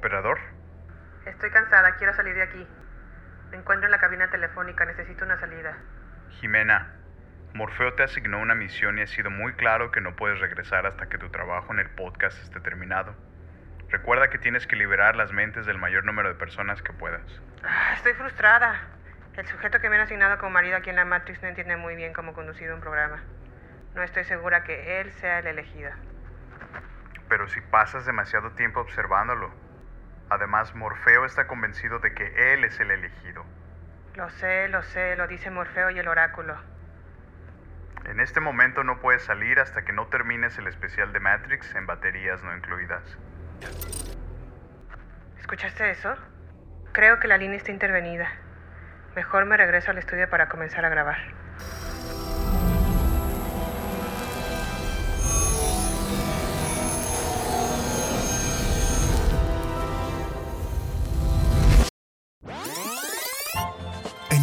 Operador. Estoy cansada, quiero salir de aquí. Me encuentro en la cabina telefónica, necesito una salida. Jimena, Morfeo te asignó una misión y ha sido muy claro que no puedes regresar hasta que tu trabajo en el podcast esté terminado. Recuerda que tienes que liberar las mentes del mayor número de personas que puedas. Ah, Estoy frustrada. El sujeto que me han asignado como marido aquí en la Matrix no entiende muy bien cómo conducir un programa. No estoy segura que él sea el elegido. Pero si pasas demasiado tiempo observándolo. Además, Morfeo está convencido de que él es el elegido. Lo sé, lo sé, lo dice Morfeo y el oráculo. En este momento no puedes salir hasta que no termines el especial de Matrix en baterías no incluidas. ¿Escuchaste eso? Creo que la línea está intervenida. Mejor me regreso al estudio para comenzar a grabar.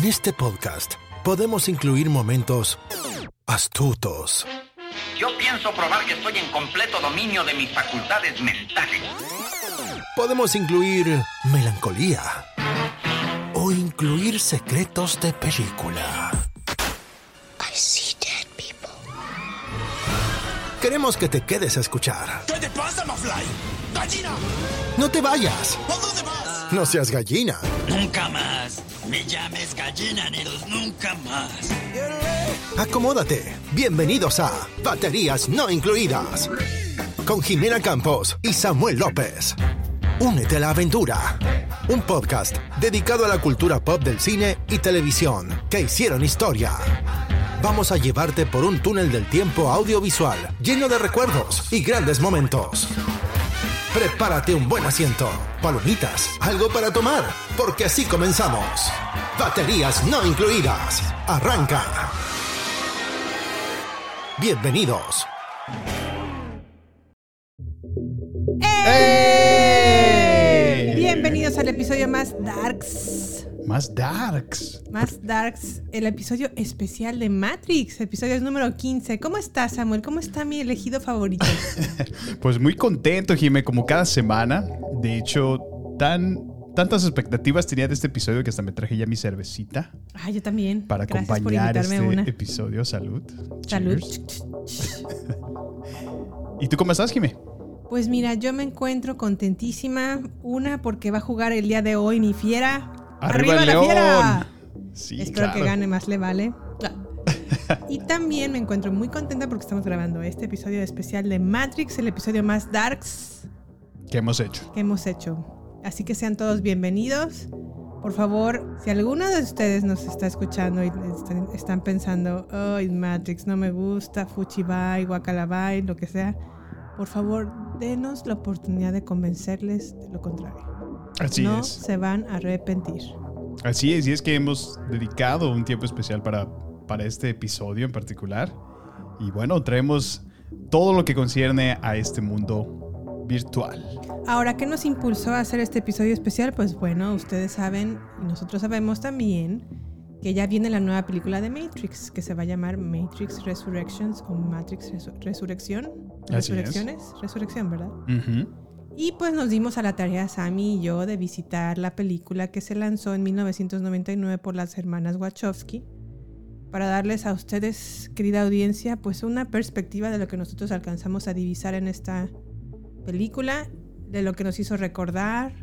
Este podcast podemos incluir momentos astutos, Yo pienso probar que estoy en completo dominio de mis facultades mentales. podemos incluir melancolía o incluir secretos de película. Queremos que te quedes a escuchar. ¿Qué te pasa, Mafly? ¡Gallina! No te vayas. ¿A dónde vas? No seas gallina. Nunca más. Me llames gallina, Neros, nunca más. Acomódate. Bienvenidos a Baterías No Incluidas. Con Jimena Campos y Samuel López. Únete a la aventura. Un podcast dedicado a la cultura pop del cine y televisión que hicieron historia. Vamos a llevarte por un túnel del tiempo audiovisual lleno de recuerdos y grandes momentos. Prepárate un buen asiento, palomitas, algo para tomar, porque así comenzamos. Baterías no incluidas. Arranca. Bienvenidos. ¡Eh! Bienvenidos al episodio más darks. Más darks. Más darks, el episodio especial de Matrix, episodio número 15. ¿Cómo estás, Samuel? ¿Cómo está mi elegido favorito? Pues muy contento, Jimé, como cada semana. De hecho, tan, tantas expectativas tenía de este episodio que hasta me traje ya mi cervecita Ah, yo también. para Gracias acompañar este una. episodio. Salud. Salud. ¿Y tú cómo estás, Jimé? Pues mira, yo me encuentro contentísima. Una, porque va a jugar el día de hoy mi fiera. ¡Arriba, el la fiera! Sí, Espero que gane más le vale. Y también me encuentro muy contenta porque estamos grabando este episodio especial de Matrix, el episodio más darks ¿Qué hemos hecho? que hemos hecho. Así que sean todos bienvenidos. Por favor, si alguno de ustedes nos está escuchando y están, están pensando, ay, Matrix no me gusta, Fuchibai, Guacalabai, lo que sea, por favor, denos la oportunidad de convencerles de lo contrario. Así no es. se van a arrepentir. Así es, y es que hemos dedicado un tiempo especial para, para este episodio en particular. Y bueno, traemos todo lo que concierne a este mundo virtual. Ahora, ¿qué nos impulsó a hacer este episodio especial? Pues bueno, ustedes saben y nosotros sabemos también que ya viene la nueva película de Matrix, que se va a llamar Matrix Resurrections o Matrix Resu- Resurrección. Resurrecciones, Resurrección, ¿verdad? Ujú. Y pues nos dimos a la tarea, Sammy y yo, de visitar la película que se lanzó en 1999 por las hermanas Wachowski, para darles a ustedes, querida audiencia, pues una perspectiva de lo que nosotros alcanzamos a divisar en esta película, de lo que nos hizo recordar,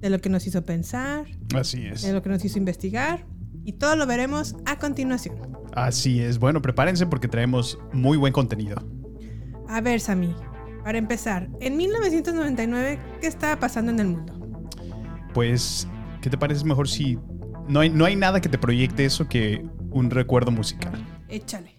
de lo que nos hizo pensar, Así es. de lo que nos hizo investigar, y todo lo veremos a continuación. Así es. Bueno, prepárense porque traemos muy buen contenido. A ver, Sammy, para empezar, en 1999, ¿qué estaba pasando en el mundo? Pues, ¿qué te parece mejor si no hay, no hay nada que te proyecte eso que un recuerdo musical? Échale.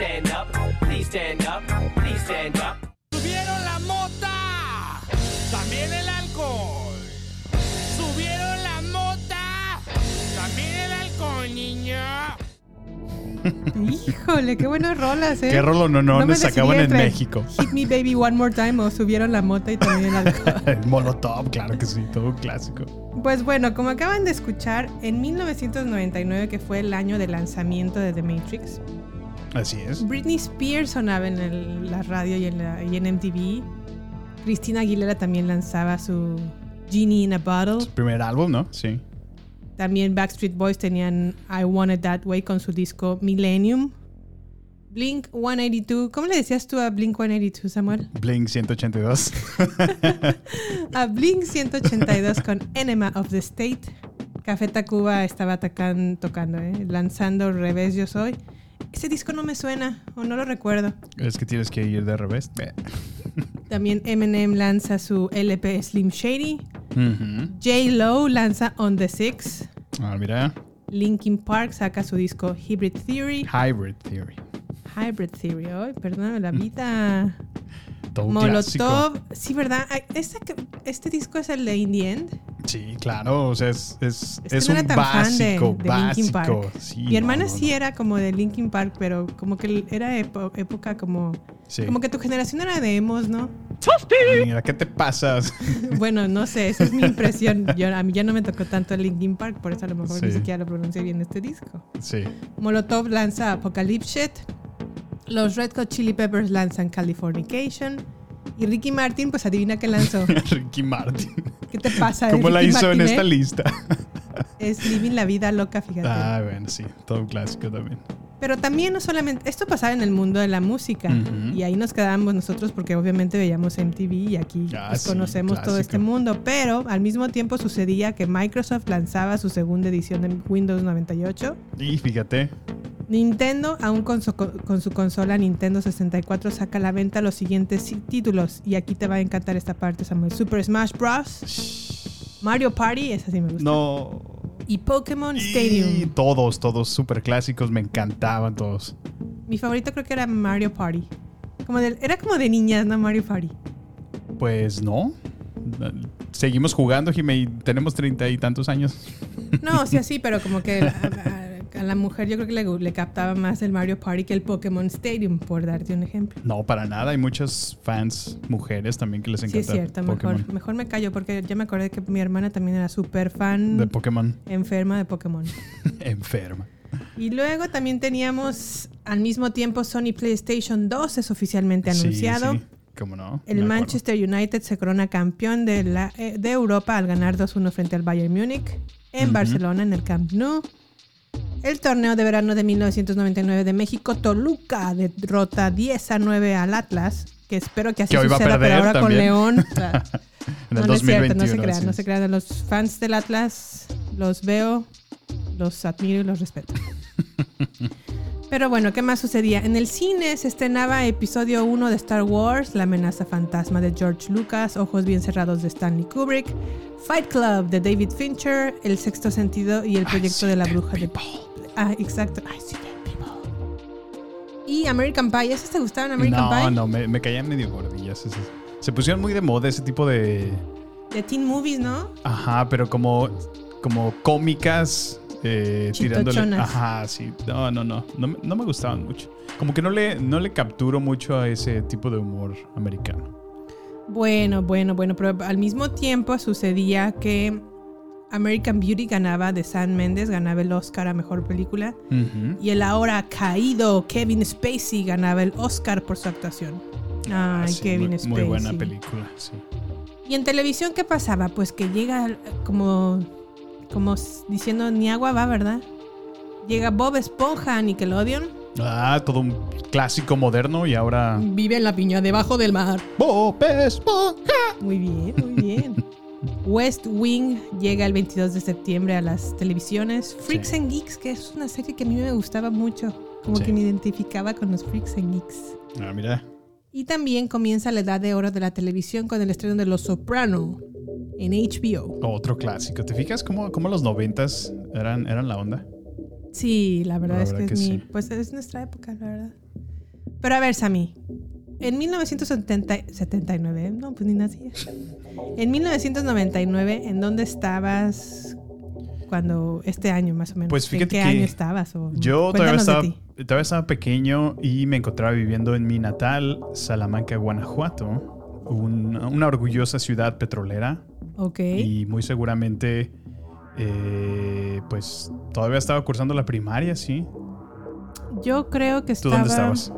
stand up, please up, please up. Subieron la mota, también el alcohol. Subieron la mota, también el alcohol, niña. Híjole, qué buenas rolas, ¿eh? Qué rolo no, no, no sacaban en México. Hit Me Baby One More Time o subieron la mota y también el alcohol. el Molotov, claro que sí, todo un clásico. Pues bueno, como acaban de escuchar, en 1999, que fue el año de lanzamiento de The Matrix, Así es. Britney Spears sonaba en el- la radio y en, la- y en MTV. Cristina Aguilera también lanzaba su Genie in a Bottle. Su primer álbum, ¿no? Sí. También Backstreet Boys tenían I Want It That Way con su disco Millennium. Blink 182. ¿Cómo le decías tú a Blink 182, Samuel? Blink 182. A Blink 182 con Enema of the State. Café Tacuba estaba tocando, ¿eh? lanzando Revés Yo Soy. Ese disco no me suena o no lo recuerdo. es que tienes que ir de revés. También Eminem lanza su LP Slim Shady. J. Lo lanza On the Six. Ah, mira. Linkin Park saca su disco Hybrid Theory. Hybrid Theory. Hybrid Theory. Ay, perdóname la vida. Todo un clásico. Molotov. Sí, ¿verdad? Este, este disco es el de In the End. Sí, claro. O sea, es, es, Es que es no un de, básico, de básico. Sí, Mi hermana no, no, sí era como de Linkin Park, pero como que era época como... Sí. Como que tu generación era de emos, ¿no? Mira, ¿qué te pasas? Bueno, no sé, esa es mi impresión. Yo, a mí ya no me tocó tanto el Linkin Park, por eso a lo mejor ni siquiera lo pronuncié bien este disco. sí. Molotov lanza Apocalypse Shit. Los Red Hot Chili Peppers lanzan Californication. Y Ricky Martin, pues adivina qué lanzó. Ricky Martin. ¿Qué te pasa? ¿Cómo la Ricky hizo en esta eh? lista? Es Living la Vida Loca, fíjate. Ah, bueno, sí. Todo un clásico también. Pero también no solamente, esto pasaba en el mundo de la música y ahí nos quedábamos nosotros porque obviamente veíamos MTV y aquí Ah, pues, sí, conocemos todo este mundo, pero al mismo tiempo sucedía que Microsoft lanzaba su segunda edición de Windows 98, Y fíjate, Nintendo aún con su, con su consola Nintendo 64 saca a la venta los siguientes si- títulos y aquí te va a encantar esta parte Samuel, Super Smash Bros, Mario Party, esa sí me gusta, no. y Pokémon Y Stadium. todos, todos súper clásicos. Me encantaban todos. Mi favorito creo que era Mario Party. Como de- era como de niñas, ¿no? Mario Party. Pues no. Seguimos jugando, Jimé, y tenemos treinta y tantos años. No, o sea, sí, pero como que a, la mujer yo creo que le, le captaba más el Mario Party que el Pokémon Stadium, por darte un ejemplo. No, para nada. Hay muchas fans mujeres también que les Sí, encanta es cierto, Pokémon. mejor, mejor me callo porque ya me acordé que mi hermana también era súper fan De Pokémon. enferma de Pokémon. Enferma. Y luego también teníamos al mismo tiempo Sony PlayStation 2 es oficialmente Sí, anunciado. sí. ¿Cómo no? El Me acuerdo. Manchester United se corona campeón de, la, eh, de Europa al ganar 2-1 frente al Bayern Múnich en. Barcelona en el Camp Nou. El torneo de verano de 1999 de México, Toluca derrota 10 a 9 al Atlas, que espero que así Que suceda, pero ahora con. León. o sea, En el no, no es cierto, 2021. no se crean, no se crean. Los fans del Atlas los veo, los admiro y los respeto. Pero bueno, ¿qué más sucedía? En el cine se estrenaba episodio 1 de Star Wars, La amenaza fantasma de George Lucas, Ojos bien cerrados de Stanley Kubrick, Fight Club de David Fincher, El sexto sentido y el proyecto de la bruja de... Ah, exacto. Ay, sí, Y American Pie, ¿esos te gustaban American No, Pie? no, me, me caían medio gordillas. esas. Se pusieron muy de moda ese tipo de. De teen movies, ¿no? Ajá, pero como, como cómicas. Eh, tirándole. Ajá, sí. No, no, no. No, me- no me gustaban mucho. Como que no le, no le capturo mucho a ese tipo de humor americano. Bueno, bueno, bueno, pero al mismo tiempo sucedía que American Beauty ganaba de Sam Mendes, ganaba el Oscar a Mejor Película, y el ahora caído Kevin Spacey ganaba el Oscar por su actuación. Ay, Ah, sí, Kevin muy, Spacey. muy buena película, sí. Y en televisión, ¿qué pasaba? Pues que llega como, como diciendo, ni agua va, ¿verdad? Llega Bob Esponja a Nickelodeon, Ah, todo un clásico moderno y ahora. vive en la piña debajo del mar. Bob Esponja. Muy bien, muy bien. West Wing llega el 22 de septiembre a las televisiones. Freaks Sí. and Geeks, que es una serie que a mí me gustaba mucho. Como Sí. que me identificaba con los Freaks and Geeks. Ah, mira. Y también comienza la edad de oro de la televisión con el estreno de Los Soprano en HBO. Otro clásico. ¿Te fijas cómo, cómo los noventas eran, eran la onda? Sí, la verdad La es que, es mi, sí. pues es nuestra época, la verdad. Pero a ver, Sammy. En 1979, ¿eh? no, pues ni nacía. En 1999, ¿en dónde estabas cuando este año más o menos? Pues fíjate ¿En qué que año estabas? O- Yo todavía estaba, ti. todavía estaba pequeño y me encontraba viviendo en mi natal, Salamanca, Guanajuato, un- una orgullosa ciudad petrolera Ok. y muy seguramente, eh, pues todavía estaba cursando la primaria, sí. Yo creo que ¿Tú estaba. dónde estabas?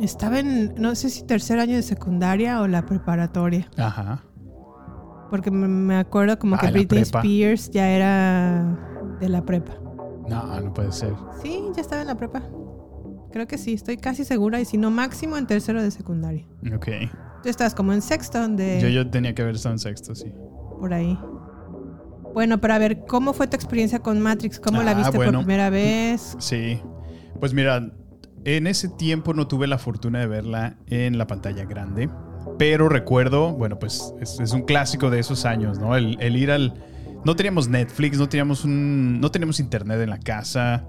Estaba en, no sé si tercer año de secundaria o la preparatoria. Ajá. Porque me, me acuerdo como Ah, que la Britney prepa. Spears ya era de la prepa. No, no puede ser. Sí, ya estaba en la prepa. Creo que sí, estoy casi segura. Y si no, máximo en tercero de secundaria. Ok. Tú estás como en sexto, donde Yo, yo tenía que haber estado en sexto, sí. por ahí. Bueno, pero a ver, ¿cómo fue tu experiencia con Matrix? ¿Cómo la Ah, viste bueno. por primera vez? Sí. Pues mira, en ese tiempo no tuve la fortuna de verla en la pantalla grande. Pero recuerdo, bueno, pues es, es un clásico de esos años, ¿no? El, el ir al. No teníamos Netflix, no teníamos un. No teníamos internet en la casa.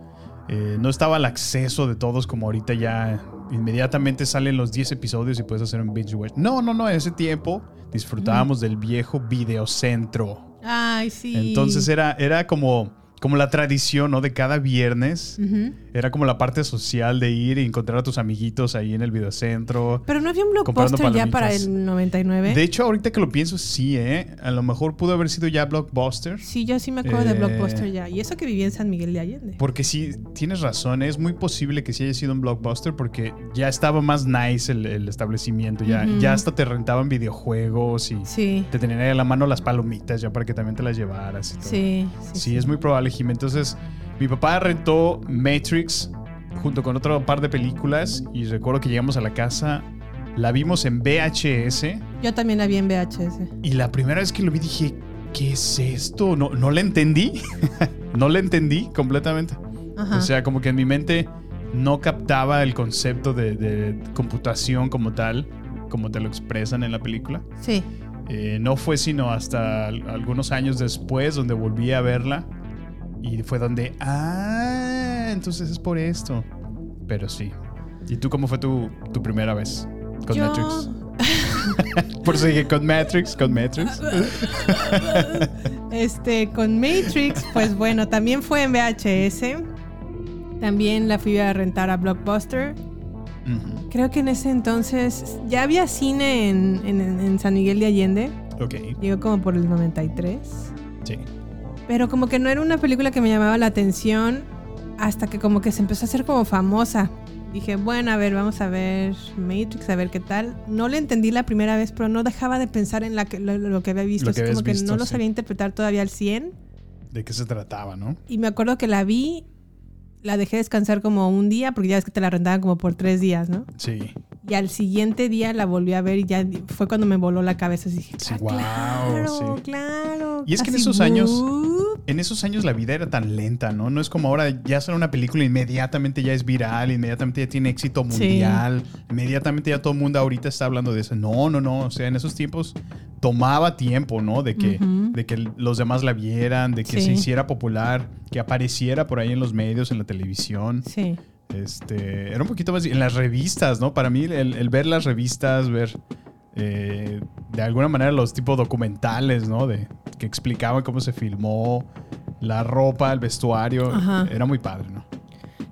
eh, no estaba al acceso de todos como ahorita ya. Inmediatamente salen los 10 episodios y puedes hacer un binge watch. No, no, no. En ese tiempo disfrutábamos del viejo videocentro. Ay, sí. Entonces era, era como, como la tradición, ¿no? De cada viernes. Era como la parte social de ir y encontrar a tus amiguitos ahí en el videocentro. Pero no había un blockbuster ya para el 99. De hecho, ahorita que lo pienso, sí, ¿eh? A lo mejor pudo haber sido ya Blockbuster. Sí, yo sí me acuerdo de Eh, Blockbuster ya. Y eso que vivía en San Miguel de Allende. Porque sí, tienes razón, es muy posible que sí haya sido un blockbuster porque ya estaba más nice el, el establecimiento, ya, ya hasta te rentaban videojuegos y Sí, te tenían ahí a la mano las palomitas ya para que también te las llevaras y todo. sí, sí. Sí, es muy probable, Entonces, mi papá rentó Matrix junto con otro par de películas y recuerdo que llegamos a la casa, la vimos en VHS Yo también la vi en VHS. y la primera vez que lo vi dije, ¿qué es esto? No, no le entendí. no le entendí completamente. Ajá. O sea, como que en mi mente no captaba el concepto de, de computación como tal, como te lo expresan en la película. sí. Eh, no fue sino hasta al- algunos años después donde volví a verla y fue donde, ah, entonces es por esto. Pero sí. ¿Y tú cómo fue tu, tu primera vez con Yo- Matrix? Por eso dije con Matrix, con Matrix. Este, con Matrix, pues bueno, también fue en VHS. También la fui a rentar a Blockbuster. Creo que en ese entonces ya había cine en, en- en San Miguel de Allende. Ok, Llegó como por el 93. sí. Pero como que no era una película que me llamaba la atención hasta que como que se empezó a hacer como famosa. Dije, bueno, a ver, vamos a ver Matrix, a ver qué tal. No le entendí la primera vez, pero no dejaba de pensar en la que, lo, lo que había visto. Que Así como que visto, no lo sí. sabía interpretar todavía al 100. ¿De qué se trataba, no? Y me acuerdo que la vi, la dejé descansar como un día, porque ya ves que te la rentaban como por tres días, ¿no? Sí. Y al siguiente día la volví a ver y ya fue cuando me voló la cabeza. Así dije, Sí, "Ah, guau, claro, sí. claro. Y es que en esos años-. En esos años la vida era tan lenta, ¿no? No es como ahora ya sale una película inmediatamente ya es viral, inmediatamente ya tiene éxito Sí. mundial, inmediatamente ya todo el mundo ahorita está hablando de eso. No, no, no. O sea, en esos tiempos tomaba tiempo, ¿no? De que, de que los demás la vieran, de que Sí. se hiciera popular, que apareciera por ahí en los medios, en la televisión. Sí. Este, era un poquito más en las revistas, ¿no? Para mí el, el ver las revistas, ver eh, de alguna manera los tipos documentales, ¿no? De que explicaban cómo se filmó, la ropa, el vestuario, Ajá. era muy padre, ¿no?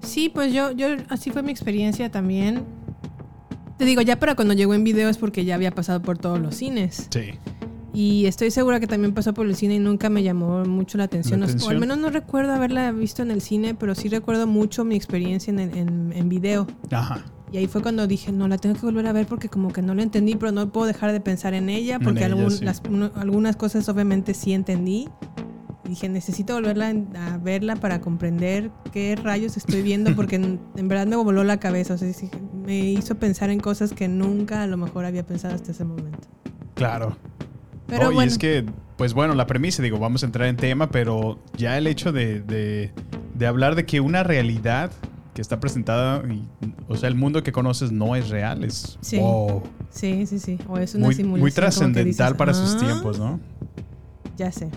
Sí, pues yo, yo, así fue mi experiencia también. Te digo, ya para cuando llegó en video es porque ya había pasado por todos los cines. Sí. Y estoy segura que también pasó por el cine y nunca me llamó mucho la atención. La O- O, atención. al menos no recuerdo haberla visto en el cine, pero sí recuerdo mucho mi experiencia en, en, en video. Ajá. Y ahí fue cuando dije, no, la tengo que volver a ver porque como que no la entendí, pero no puedo dejar de pensar en ella En porque ella, algún- sí. las- uno- algunas cosas obviamente sí entendí. Y dije, necesito volverla en- a verla para comprender qué rayos estoy viendo porque en, en verdad me voló la cabeza. O sea, me hizo pensar en cosas que nunca a lo mejor había pensado hasta ese momento. Claro. Pero No, y es que, pues bueno, la premisa, digo, vamos a entrar en tema, pero ya el hecho de, de- de hablar de que una realidad que está presentada, y, o sea, el mundo que conoces no es real, es Sí. wow, sí, sí, sí. O es una muy, simulación. muy trascendental para sus "Ah". tiempos, ¿no? Ya sé.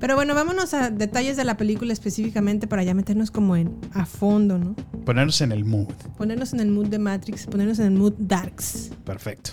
Pero bueno, vámonos a detalles de la película específicamente para ya meternos como en a fondo, ¿no? Ponernos en el mood. Ponernos en el mood de Matrix, ponernos en el mood Darks. Perfecto.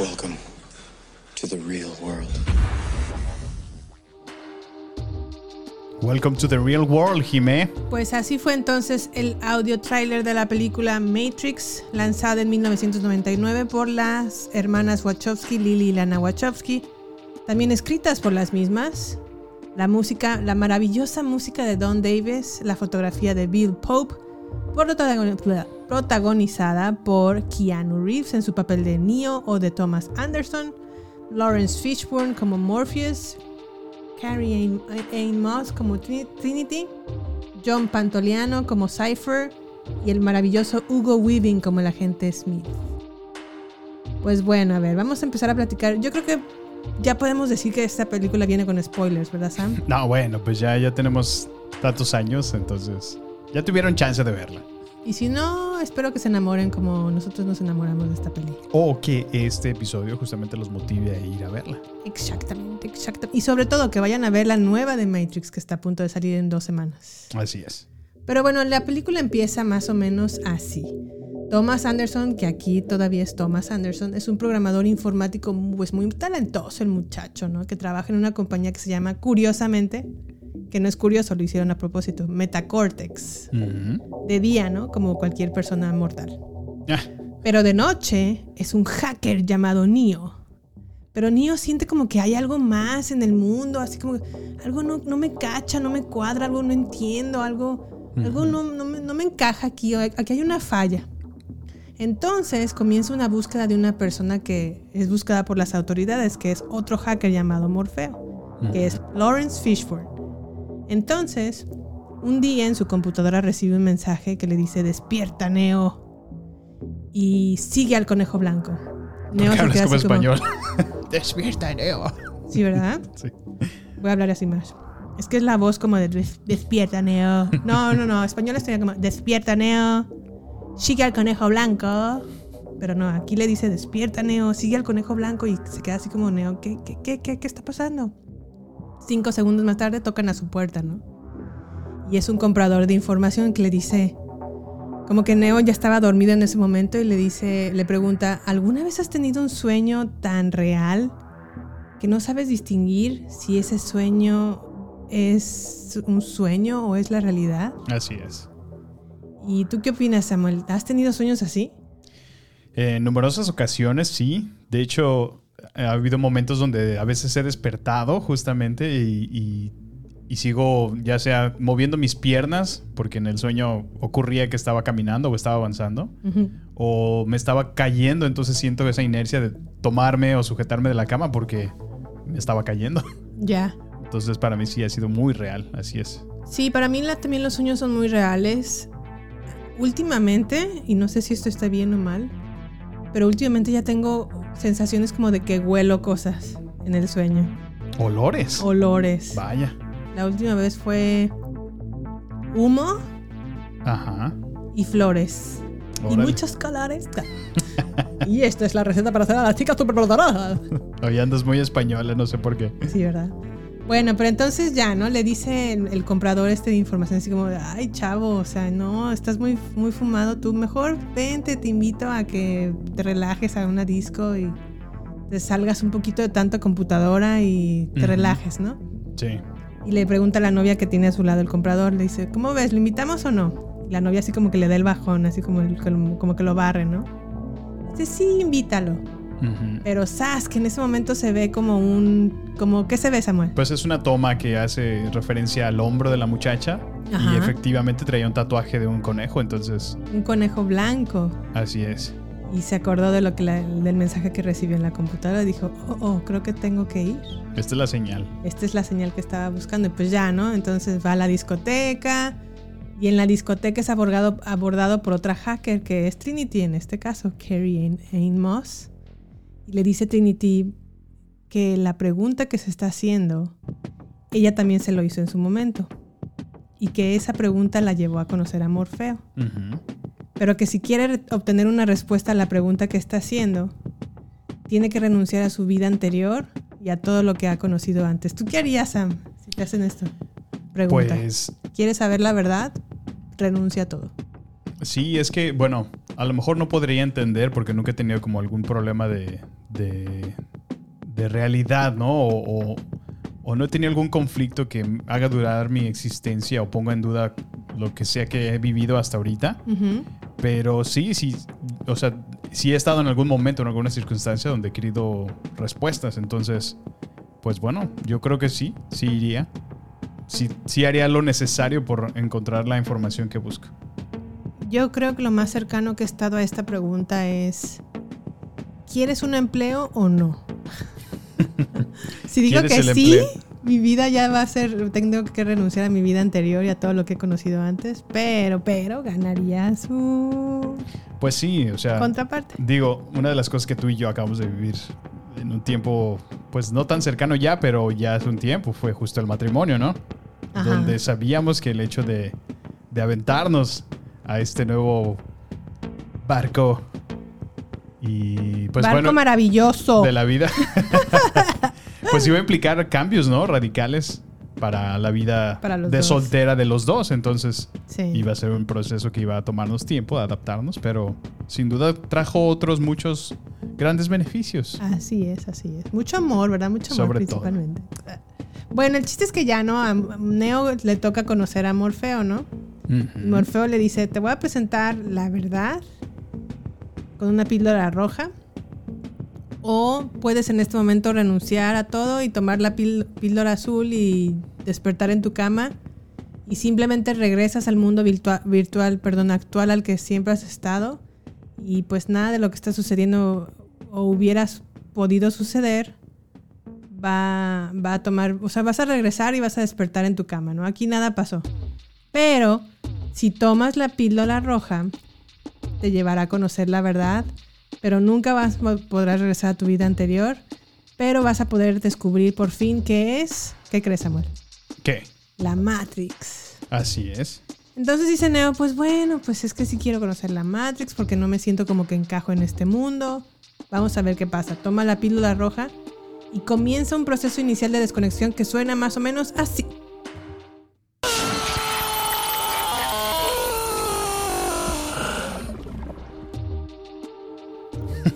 Welcome to the real world. Welcome to the real world, Jimé. Pues así fue entonces el audio trailer de la película Matrix, lanzada en 1999 por las hermanas Wachowski, Lily y Lana Wachowski, también escritas por las mismas. La música, la maravillosa música de Don Davis, la fotografía de Bill Pope, protagonizada por Keanu Reeves en su papel de Neo o de Thomas Anderson, Lawrence Fishburne como Morpheus, Carrie Ann, Moss como Trini- Trinity, John Pantoliano como Cypher y el maravilloso Hugo Weaving como el agente Smith. Pues bueno, a ver, vamos a empezar a platicar. Yo creo que ya podemos decir que esta película viene con spoilers, ¿verdad, Sam? No, bueno, pues ya, ya tenemos tantos años, entonces ya tuvieron chance de verla. Y si no, espero que se enamoren como nosotros nos enamoramos de esta película. O que este episodio justamente los motive a ir a verla. Exactamente, exactamente. Y sobre todo que vayan a ver la nueva de Matrix que está a punto de salir en dos semanas. Así es. Pero bueno, la película empieza más o menos así. Thomas Anderson, que aquí todavía es Thomas Anderson, es un programador informático pues muy talentoso el muchacho, ¿no? Que trabaja en una compañía que se llama, curiosamente, que no es curioso, lo hicieron a propósito, Metacortex. Ujú. De día, ¿no? Como cualquier persona mortal. Ah, Pero de noche es un hacker llamado Neo. Pero Neo siente como que hay algo más en el mundo, así como que algo no, no me cacha, no me cuadra, algo no entiendo, algo, algo no, no me, no me encaja aquí, aquí hay una falla. Entonces comienza una búsqueda de una persona que es buscada por las autoridades, que es otro hacker llamado Morfeo, que es Lawrence Fishburne. Entonces, un día en su computadora recibe un mensaje que le dice, despierta Neo y sigue al conejo blanco. Neo se queda como así como- español. Despierta, Neo. Sí, ¿verdad? Sí. Voy a hablar así más. Es que es la voz como de "Des- despierta Neo. No, no, no. Español estoy como despierta Neo. Sigue al conejo blanco. Pero no, aquí le dice despierta Neo, sigue al conejo blanco y se queda así como Neo. ¿Qué, qué, qué, qué, qué está pasando? Cinco segundos más tarde tocan a su puerta, ¿no? Y es un comprador de información que le dice, como que Neo ya estaba dormido en ese momento y le dice, le pregunta, ¿alguna vez has tenido un sueño tan real que no sabes distinguir si ese sueño es un sueño o es la realidad? Así es. ¿Y tú qué opinas, Samuel? ¿Has tenido sueños así? En numerosas ocasiones, sí. De hecho, ha habido momentos donde a veces he despertado justamente y, y- y sigo ya sea moviendo mis piernas, porque en el sueño ocurría que estaba caminando o estaba avanzando, Ujú. o me estaba cayendo, entonces siento esa inercia de tomarme o sujetarme de la cama porque me estaba cayendo. Ya. Entonces para mí sí ha sido muy real, así es. Sí, para mí la- también los sueños son muy reales. Últimamente, y no sé si esto está bien o mal, pero últimamente ya tengo sensaciones como de que huelo cosas en el sueño. Olores. Olores. Vaya. La última vez fue humo Ajá. y flores. Y muchos colores. y esta es la receta para hacer a las chicas superpoderosas. Hoy andas muy española, no sé por qué. Sí, ¿verdad? Bueno, pero entonces ya, ¿no? Le dice el, el comprador este de información así como, ay, chavo, o sea, no, estás muy, muy fumado tú. Mejor vente, te invito a que te relajes a una disco y te salgas un poquito de tanta computadora y te relajes, ¿no? Sí. Y le pregunta a la novia que tiene a su lado el comprador, le dice, ¿cómo ves? ¿Lo invitamos o no? Y la novia así como que le da el bajón, así como, el- como que lo barre, ¿no? Dice, sí, invítalo. Pero Sas, que en ese momento se ve como un... Como, ¿Qué se ve, Samuel? Pues es una toma que hace referencia al hombro de la muchacha Ajá. y efectivamente traía un tatuaje de un conejo, entonces Un conejo blanco. así es. Y se acordó de lo que la- del mensaje que recibió en la computadora y dijo, oh, oh, creo que tengo que ir. Esta es la señal. Esta es la señal que estaba buscando. Y pues ya, ¿no? Entonces va a la discoteca. Y en la discoteca es abordado, abordado por otra hacker que es Trinity, en este caso, Carrie Ann Moss. Y le dice Trinity que la pregunta que se está haciendo, ella también se lo hizo en su momento. Y que esa pregunta la llevó a conocer a Morfeo. Pero que si quiere re- obtener una respuesta a la pregunta que está haciendo, tiene que renunciar a su vida anterior y a todo lo que ha conocido antes. ¿Tú qué harías, Sam, si te hacen esto? Pregunta. Pues ¿Quieres saber la verdad? Renuncia a todo. Sí, es que, bueno, a lo mejor no podría entender porque nunca he tenido como algún problema de, de, de realidad, ¿no? O, o- o no he tenido algún conflicto que haga durar mi existencia o ponga en duda lo que sea que he vivido hasta ahorita. Pero sí, sí, o sea, sí he estado en algún momento, en alguna circunstancia donde he querido respuestas. Entonces, pues bueno, yo creo que sí, sí iría. Sí, sí haría lo necesario por encontrar la información que busco. Yo creo que lo más cercano que he estado a esta pregunta es, ¿quieres un empleo o no? si digo ¿Quieres que sí, empleo? mi vida ya va a ser, tengo que renunciar a mi vida anterior y a todo lo que he conocido antes, pero, pero ganaría su Pues sí, o sea, contraparte. digo, una de las cosas que tú y yo acabamos de vivir en un tiempo, pues no tan cercano ya, pero ya hace un tiempo, fue justo el matrimonio, ¿no? Ajá. Donde sabíamos que el hecho de, de aventarnos a este nuevo barco y pues Barco bueno, maravilloso. de la vida, pues iba a implicar cambios, ¿no? Radicales para la vida Para de dos. soltera de los dos. Entonces Sí. iba a ser un proceso que iba a tomarnos tiempo de adaptarnos, pero sin duda trajo otros muchos grandes beneficios. Así es, así es. Mucho amor, ¿verdad? Mucho amor Sobre todo. principalmente. Bueno, el chiste es que ya, ¿no? A Neo le toca conocer a Morfeo, ¿no? Morfeo le dice, te voy a presentar la verdad con una píldora roja. O puedes en este momento renunciar a todo y tomar la píl- píldora azul y despertar en tu cama. Y simplemente regresas al mundo virtua- virtual, perdón, actual al que siempre has estado. Y pues nada de lo que está sucediendo o hubieras podido suceder va, va a tomar, o sea, vas a regresar y vas a despertar en tu cama, ¿no? Aquí nada pasó. Pero si tomas la píldora roja, te llevará a conocer la verdad, pero nunca vas, podrás regresar a tu vida anterior, pero vas a poder descubrir por fin qué es, ¿qué crees, Samuel? ¿Qué? La Matrix. Así es. Entonces dice Neo, pues bueno, pues es que sí quiero conocer la Matrix porque no me siento como que encajo en este mundo. Vamos a ver qué pasa. Toma la píldora roja y comienza un proceso inicial de desconexión que suena más o menos así.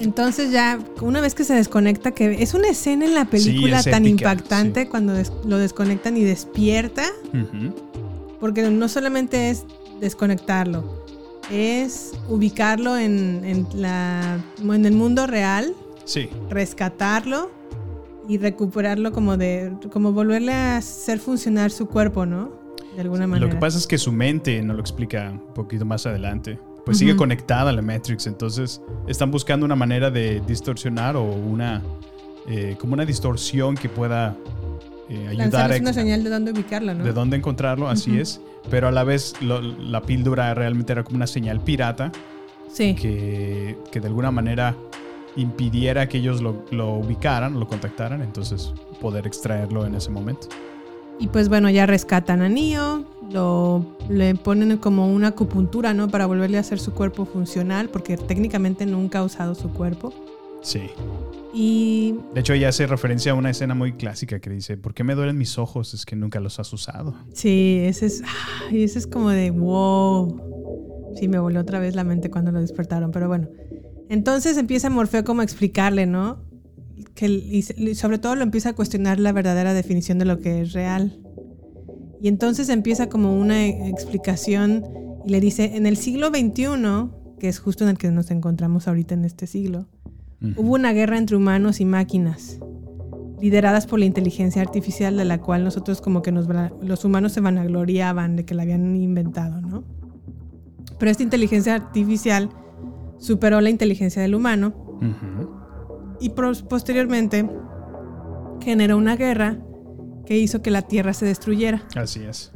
Entonces ya, una vez que se desconecta, que es una escena en la película tan épica, impactante cuando des- lo desconectan y despierta, porque no solamente es desconectarlo, es ubicarlo en, en la, en el mundo real, Sí. rescatarlo y recuperarlo como de, como volverle a hacer funcionar su cuerpo, ¿no? De alguna manera. Lo que pasa es que su mente, no lo explica un poquito más adelante, pues sigue conectada a la Matrix. Entonces están buscando una manera de distorsionar o una, eh, como una distorsión que pueda eh, ayudar a una señal de dónde ubicarla, ¿no? de dónde encontrarlo, así es. Pero a la vez lo- la píldora realmente era como una señal pirata Sí. que, que de alguna manera impidiera que ellos lo, lo ubicaran, lo contactaran, entonces poder extraerlo en ese momento. Y pues bueno, ya rescatan a Neo, lo, le ponen como una acupuntura, ¿no? Para volverle a hacer su cuerpo funcional, porque técnicamente nunca ha usado su cuerpo. Sí. Y De hecho, ella hace referencia a una escena muy clásica que dice, ¿por qué me duelen mis ojos? Es que nunca los has usado. sí, ese es, ay, ese es como de wow. Sí, me volvió otra vez la mente cuando lo despertaron, pero bueno. Entonces empieza Morfeo como a explicarle, ¿no? Que, y sobre todo lo empieza a cuestionar la verdadera definición de lo que es real. Y entonces empieza como una e- explicación y le dice, en el siglo XXI, que es justo en el que nos encontramos ahorita en este siglo, Hubo una guerra entre humanos y máquinas, lideradas por la inteligencia artificial de la cual nosotros como que nos, los humanos se vanagloriaban de que la habían inventado, ¿no? Pero esta inteligencia artificial superó la inteligencia del humano Ujú. Y posteriormente generó una guerra que hizo que la Tierra se destruyera. Así es.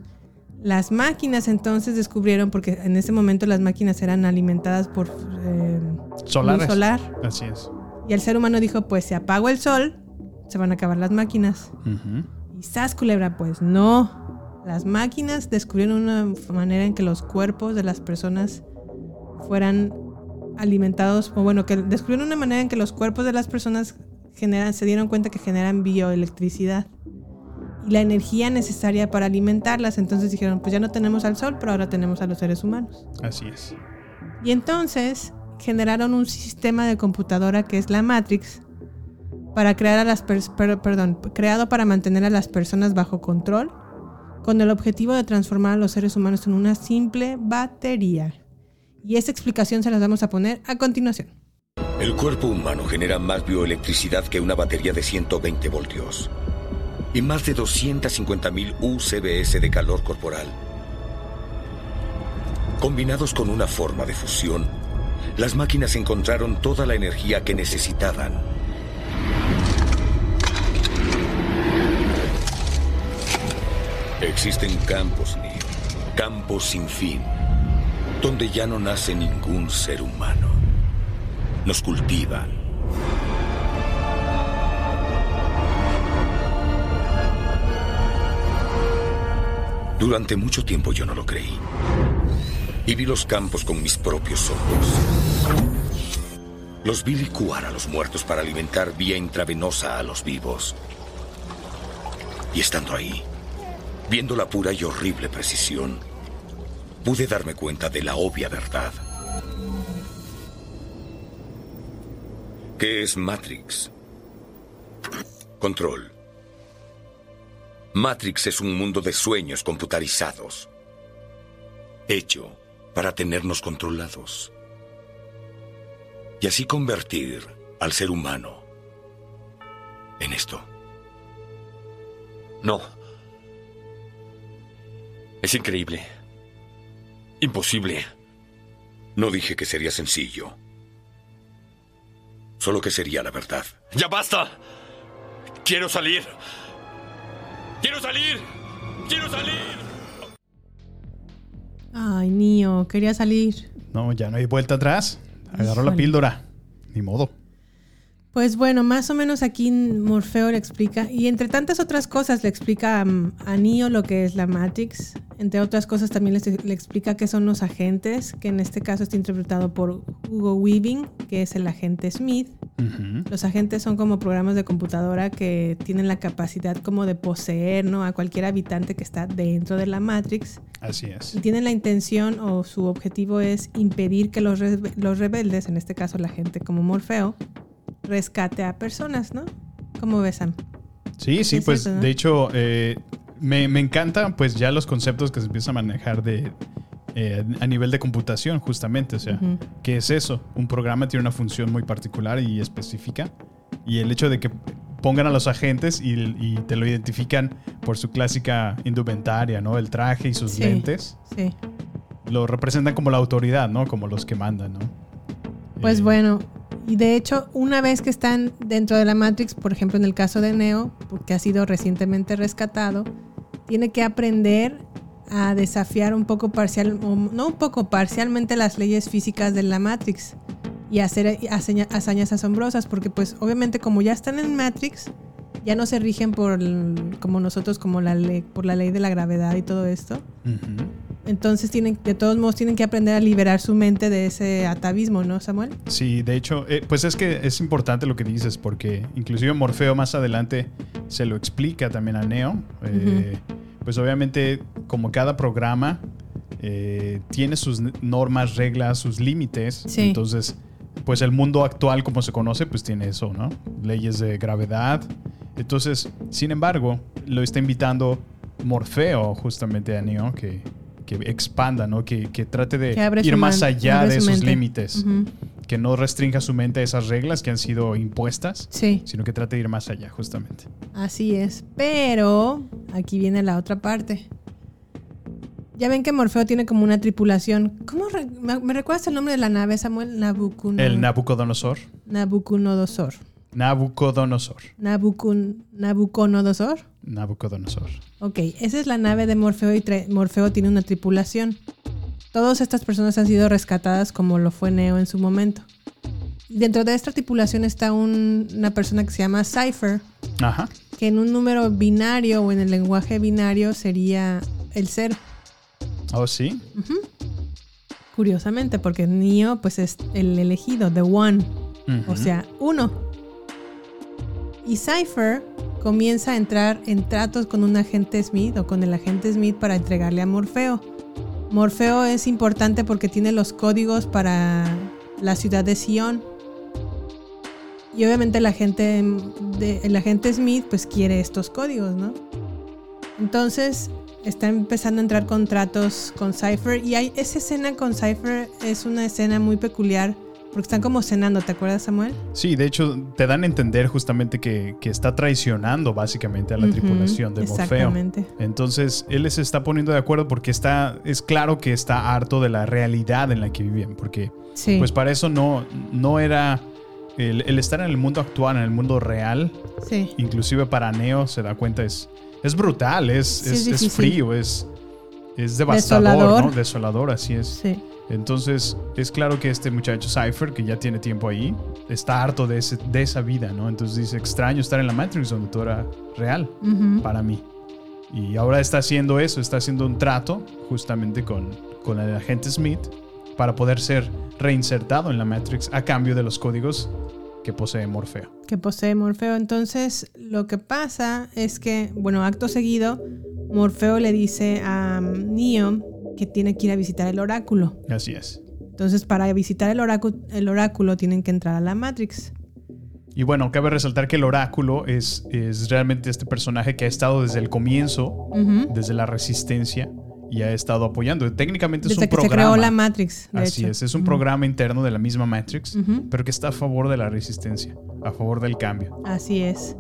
Las máquinas entonces descubrieron, porque en ese momento las máquinas eran alimentadas por eh, luz solar, Así es. y el ser humano dijo, pues si apago el sol, se van a acabar las máquinas. Y sas culebra, pues no. Las máquinas descubrieron una manera en que los cuerpos de las personas fueran alimentados, o bueno, que descubrieron una manera en que los cuerpos de las personas generan, se dieron cuenta que generan bioelectricidad y la energía necesaria para alimentarlas. Entonces dijeron, pues ya no tenemos al sol, pero ahora tenemos a los seres humanos. Así es. Y entonces generaron un sistema de computadora que es la Matrix para crear a las per- perdón, creado para mantener a las personas bajo control con el objetivo de transformar a los seres humanos en una simple batería. Y esta explicación se las vamos a poner a continuación. El cuerpo humano genera más bioelectricidad que una batería de 120 voltios y más de 250.000 UCBS de calor corporal. Combinados con una forma de fusión, las máquinas encontraron toda la energía que necesitaban. Existen campos, campos sin fin, donde ya no nace ningún ser humano. Nos cultivan. Durante mucho tiempo yo no lo creí. Y vi los campos con mis propios ojos. Los vi licuar a los muertos para alimentar vía intravenosa a los vivos. Y estando ahí, viendo la pura y horrible precisión, pude darme cuenta de la obvia verdad. ¿Qué es Matrix? Control. Matrix es un mundo de sueños computarizados, hecho para tenernos controlados. Y así convertir al ser humano en esto. No. Es increíble. Imposible. No dije que sería sencillo. Solo que sería la verdad. ¡Ya basta! ¡Quiero salir! ¡Quiero salir! ¡Quiero salir! Ay, Nio, quería salir. No, ya no hay vuelta atrás. Agarró la píldora. Ni modo. Pues bueno, más o menos aquí Morfeo le explica, y entre tantas otras cosas le explica a Neo lo que es la Matrix, entre otras cosas también le, explica qué son los agentes, que en este caso está interpretado por Hugo Weaving, que es el agente Smith. Los agentes son como programas de computadora que tienen la capacidad como de poseer ¿no? a cualquier habitante que está dentro de la Matrix Así es. y tienen la intención o su objetivo es impedir que los, re- los rebeldes, en este caso la gente como Morfeo, rescate a personas, ¿no? ¿Cómo ves, Sam? Sí, sí, Es pues cierto, ¿no? de hecho eh, me, me encanta pues ya los conceptos que se empiezan a manejar de eh, a nivel de computación justamente, o sea. ¿qué es eso? Un programa tiene una función muy particular y específica y el hecho de que pongan a los agentes y, y te lo identifican por su clásica indumentaria, ¿no? El traje y sus Sí, lentes, Sí. lo representan como la autoridad, ¿no? Como los que mandan, ¿no? Pues bueno, y de hecho, una vez que están dentro de la Matrix, por ejemplo, en el caso de Neo, porque ha sido recientemente rescatado, tiene que aprender a desafiar un poco parcial, no un poco parcialmente las leyes físicas de la Matrix y hacer hazaña- hazañas asombrosas, porque pues obviamente como ya están en Matrix, ya no se rigen por como nosotros, como la ley, por la ley de la gravedad y todo esto. Entonces tienen, de todos modos, tienen que aprender a liberar su mente de ese atavismo, ¿no, Samuel? Sí, de hecho, eh, pues es que es importante lo que dices, porque inclusive Morfeo más adelante se lo explica también a Neo. Eh, Pues obviamente, como cada programa eh, tiene sus normas, reglas, sus límites. Sí. Entonces, pues el mundo actual, como se conoce, pues tiene eso, ¿no? Leyes de gravedad. Entonces, sin embargo, lo está invitando Morfeo justamente a Neo que, que expanda, ¿no? Que, que trate de Que ir más allá de esos límites. Que no restrinja su mente a esas reglas que han sido impuestas, Sí. sino que trate de ir más allá, justamente. Así es. Pero aquí viene la otra parte. Ya ven que Morfeo tiene como una tripulación. ¿Cómo re- me, me recuerdas el nombre de la nave, Samuel? Nabucodonosor. El Nabucodonosor. Nabucodonosor. Nabucodonosor. Nabucon- Nabucodonosor. Nabucodonosor. Ok, esa es la nave de Morfeo y Morfeo tiene una tripulación. Todas estas personas han sido rescatadas como lo fue Neo en su momento. Dentro de esta tripulación está un- una persona que se llama Cypher, Ajá. que en un número binario o en el lenguaje binario sería el cero. Oh, sí. Curiosamente, porque Neo pues es el elegido, the one, o sea, uno. Y Cypher comienza a entrar en tratos con un agente Smith o con el agente Smith para entregarle a Morfeo. Morfeo es importante porque tiene los códigos para la ciudad de Sion. Y obviamente el agente, el agente Smith pues quiere estos códigos, ¿no? Entonces está empezando a entrar contratos con Cypher y hay esa escena con Cypher es una escena muy peculiar porque están como cenando, ¿te acuerdas Samuel? Sí, de hecho, te dan a entender justamente que, que está traicionando básicamente a la tripulación de Morfeo. exactamente. Entonces, él les está poniendo de acuerdo porque está, es claro que está harto de la realidad en la que vivían. Porque, Sí. pues para eso no, no era el, el estar en el mundo actual, en el mundo real. Sí. Inclusive para Neo se da cuenta, es, es brutal, es, Sí, es, frío, es, es devastador, Desolador. ¿no? Desolador, así es. Sí. Entonces, es claro que este muchacho Cypher, que ya tiene tiempo ahí, está harto de, ese- de esa vida, ¿no? Entonces dice, extraño estar en la Matrix donde todo era real para mí. Y ahora está haciendo eso, está haciendo un trato justamente con, con el agente Smith para poder ser reinsertado en la Matrix a cambio de los códigos que posee Morfeo. que posee Morfeo. Entonces, lo que pasa es que, bueno, acto seguido, Morfeo le dice a um, Neo que tiene que ir a visitar el oráculo. Así es. Entonces, para visitar el oráculo, el oráculo tienen que entrar a la Matrix. Y bueno, cabe resaltar que el oráculo es, es realmente este personaje que ha estado desde el comienzo, desde la resistencia, y ha estado apoyando. Técnicamente es un que se programa. creó la Matrix, de Así hecho. es, es un programa interno de la misma Matrix, pero que está a favor de la resistencia, a favor del cambio. Así es.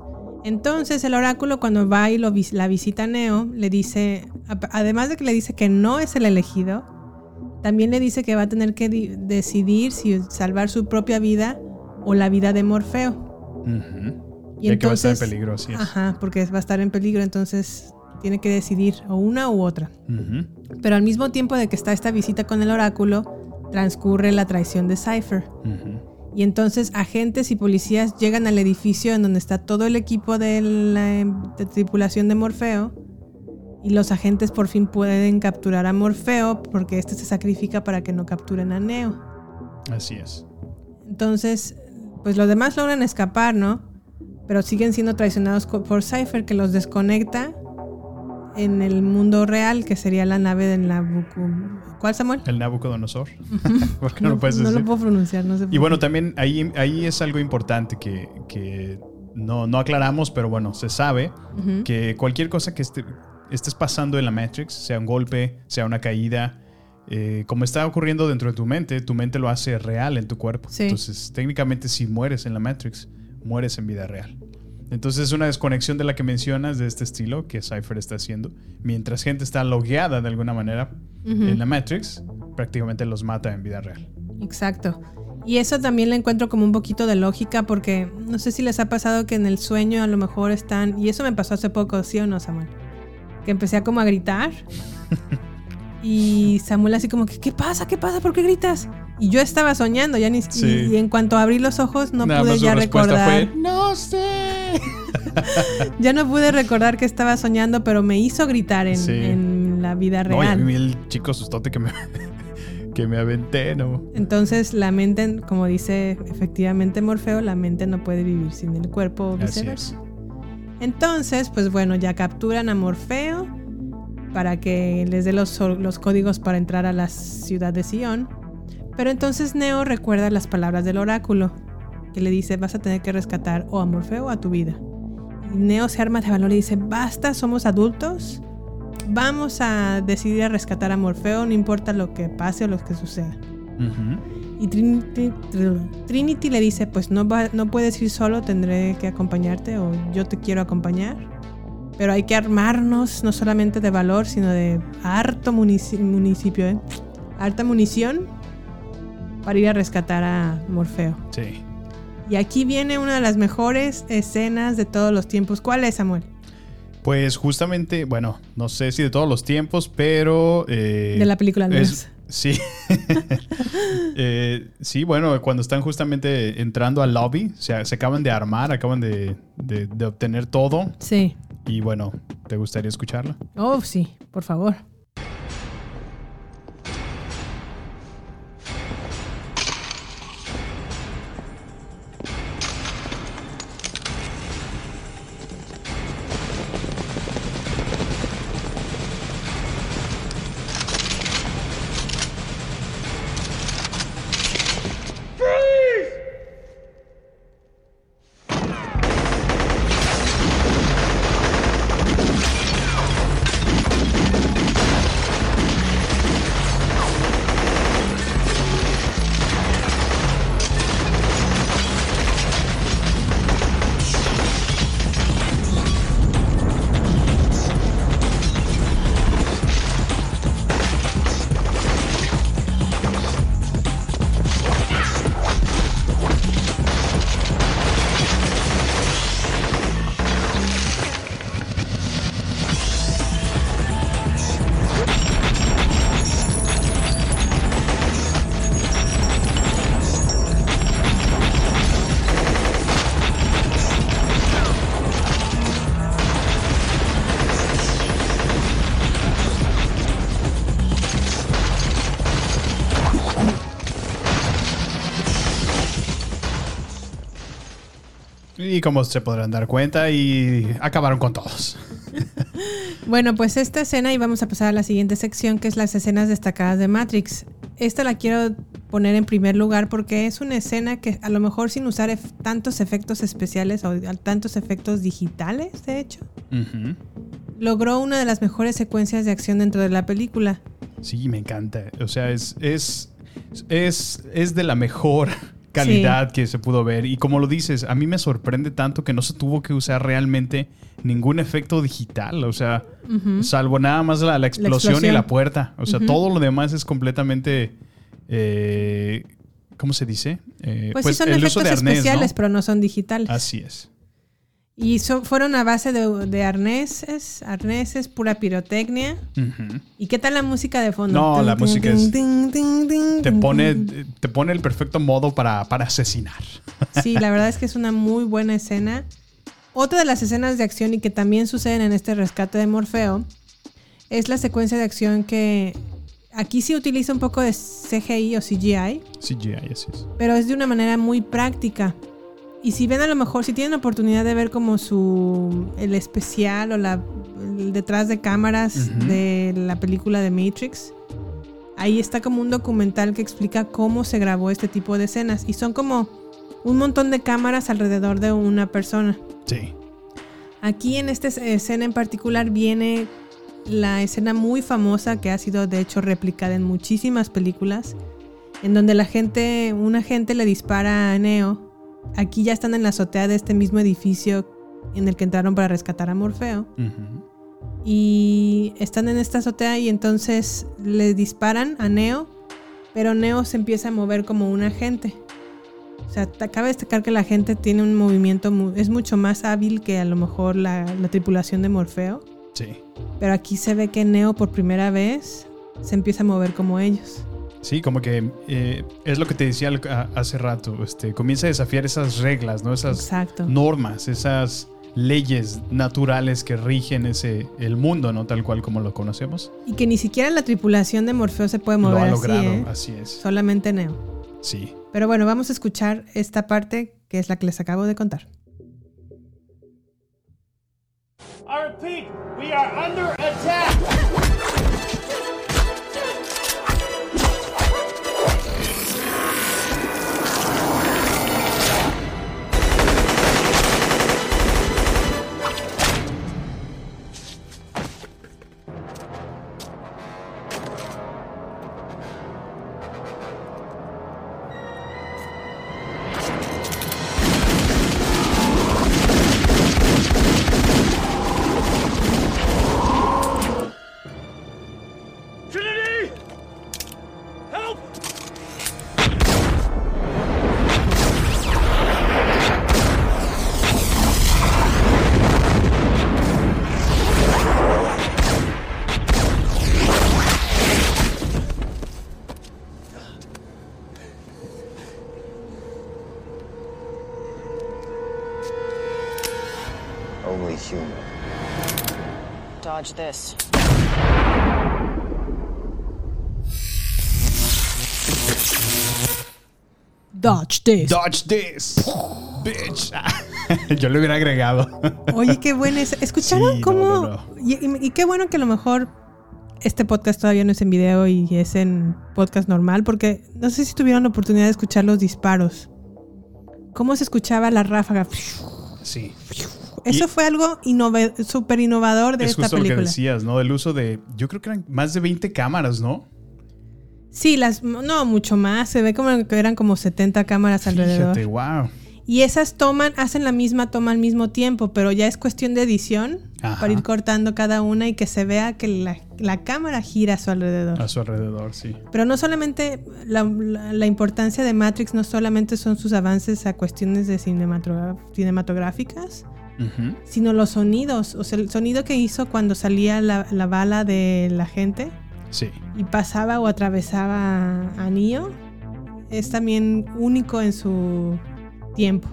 Entonces el oráculo cuando va y lo la visita a Neo, le dice, además de que le dice que no es el elegido, también le dice que va a tener que di- decidir si salvar su propia vida o la vida de Morfeo. Ujú. Y Ya que va a estar en entonces- peligro, así es. Ajá, porque va a estar en peligro, entonces tiene que decidir o una u otra. Pero al mismo tiempo de que está esta visita con el oráculo, transcurre la traición de Cypher. Ujú. Y entonces agentes y policías llegan al edificio en donde está todo el equipo de la de tripulación de Morfeo. Y los agentes por fin pueden capturar a Morfeo porque este se sacrifica para que no capturen a Neo. Así es. Entonces, pues los demás logran escapar, ¿no? Pero siguen siendo traicionados por Cypher que los desconecta en el mundo real, que sería la nave de Nabucco. ¿Cuál, Samuel? El Nabucodonosor. ¿Por qué no, No, lo puedes no decir? lo puedo pronunciar, no sé. Y bueno, también ahí, ahí es algo importante que, que no, no aclaramos, pero bueno, se sabe que cualquier cosa que esté- estés pasando en la Matrix, sea un golpe, sea una caída, eh, como está ocurriendo dentro de tu mente, tu mente lo hace real en tu cuerpo. Sí. Entonces, técnicamente, si mueres en la Matrix, mueres en vida real. Entonces, es una desconexión de la que mencionas de este estilo que Cypher está haciendo. Mientras gente está logueada de alguna manera en la Matrix, prácticamente los mata en vida real. Exacto. Y eso también le encuentro como un poquito de lógica porque no sé si les ha pasado que en el sueño a lo mejor están, y eso me pasó hace poco, ¿sí o no, Samuel? Que empecé a como a gritar y Samuel así como que, ¿qué pasa? ¿Qué pasa? ¿Por qué gritas? Y yo estaba soñando, ya ni Sí. y, y en cuanto abrí los ojos no Nada pude más ya recordar. fue, no sé. Ya no pude recordar que estaba soñando, pero me hizo gritar en, Sí. en la vida No, y a real. mí el chico sustote que me, que me aventé, ¿no? Entonces la mente, como dice efectivamente Morfeo, la mente no puede vivir sin el cuerpo o viceversa. es. Entonces, pues bueno, ya capturan a Morfeo para que les dé los, los códigos para entrar a la ciudad de Sion. Pero entonces Neo recuerda las palabras del oráculo, que le dice, vas a tener que rescatar o a Morfeo o a tu vida. Y Neo se arma de valor y dice, basta, somos adultos, vamos a decidir a rescatar a Morfeo, no importa lo que pase o lo que suceda. Y Trinity, Tr- Trinity le dice, pues no, va- no puedes ir solo, tendré que acompañarte o yo te quiero acompañar. Pero hay que armarnos no solamente de valor, sino de harto munici- municipio, ¿eh? harta munición para ir a rescatar a Morfeo. Sí. Y aquí viene una de las mejores escenas de todos los tiempos. ¿Cuál es, Samuel? Pues justamente, bueno, no sé si de todos los tiempos, pero... eh, De la película al menos. es- Sí. Eh, sí, bueno, cuando están justamente entrando al lobby, se, se acaban de armar, acaban de, de- de obtener todo. Sí. Y bueno, ¿te gustaría escucharlo? Oh, sí, por favor. Y como se podrán dar cuenta, y acabaron con todos. Bueno, pues esta escena, y vamos a pasar a la siguiente sección, que es las escenas destacadas de Matrix. Esta la quiero poner en primer lugar porque es una escena que a lo mejor sin usar tantos efectos especiales o tantos efectos digitales, de hecho, logró una de las mejores secuencias de acción dentro de la película. Sí, me encanta. O sea, es, es, es, es de la mejor calidad que se pudo ver. Y como lo dices, a mí me sorprende tanto que no se tuvo que usar realmente ningún efecto digital. O sea, salvo nada más la, la explosión y explosión. la puerta. O sea, todo lo demás es completamente... eh, ¿Cómo se dice? Eh, Pues, sí son efectos especiales, pero no son digitales. Así es. Y so- fueron a base de, de arneses, arneses, pura pirotecnia. ¿Y qué tal la música de fondo? No, la música es- Te pone, te pone el perfecto modo para, para asesinar. Sí, la verdad es que es una muy buena escena. Otra de las escenas de acción y que también suceden en este rescate de Morfeo es la secuencia de acción que aquí sí utiliza un poco de CGI o CGI, CGI, así es. pero es de una manera muy práctica. Y si ven a lo mejor, si tienen oportunidad de ver como su el especial o la el detrás de cámaras Ujú. de la película de Matrix, ahí está como un documental que explica cómo se grabó este tipo de escenas y son como un montón de cámaras alrededor de una persona. Sí. Aquí en esta es- escena en particular viene la escena muy famosa que ha sido de hecho replicada en muchísimas películas, en donde la gente, una gente le dispara a Neo. Aquí ya están en la azotea de este mismo edificio en el que entraron para rescatar a Morfeo. Y están en esta azotea y entonces le disparan a Neo, pero Neo se empieza a mover como un agente. O sea, te- cabe destacar que la gente tiene un movimiento, es mucho más hábil que a lo mejor la, la tripulación de Morfeo. Sí. Pero aquí se ve que Neo por primera vez se empieza a mover como ellos. Sí, como que eh, es lo que te decía hace rato. Este, comienza a desafiar esas reglas, ¿no? Esas Exacto. normas, esas leyes naturales que rigen ese el mundo, ¿no? Tal cual como lo conocemos. Y que ni siquiera la tripulación de Morfeo se puede Lo mover ha así, logrado, ¿eh? así es. Solamente Neo. Sí. Pero bueno, vamos a escuchar esta parte que es la que les acabo de contar. I repeat, we are under attack. Help! Only human. Dodge this. Dodge this. Dodge this. Bitch. Yo le hubiera agregado. Oye, qué bueno es. ¿Escucharon Sí, cómo? no, no. Y, y- y qué bueno que a lo mejor este podcast todavía no es en video y es en podcast normal, porque no sé si tuvieron la oportunidad de escuchar los disparos. ¿Cómo se escuchaba la ráfaga? Sí. Eso Y- fue algo súper innovador de es esta justo lo que película. decías, ¿no? Del uso de. Yo creo que eran más de 20 cámaras, ¿no? Sí, las no mucho más. Se ve como que eran como 70 cámaras alrededor. Fíjate, wow. Y esas toman, hacen la misma toma al mismo tiempo, pero ya es cuestión de edición Ajá. para ir cortando cada una y que se vea que la, la cámara gira a su alrededor. A su alrededor, sí. Pero no solamente la, la- la importancia de Matrix, no solamente son sus avances a cuestiones de cinematográficas, sino los sonidos. O sea, el sonido que hizo cuando salía la bala de la gente Sí. y pasaba o atravesaba a Neo es también único en su tiempo.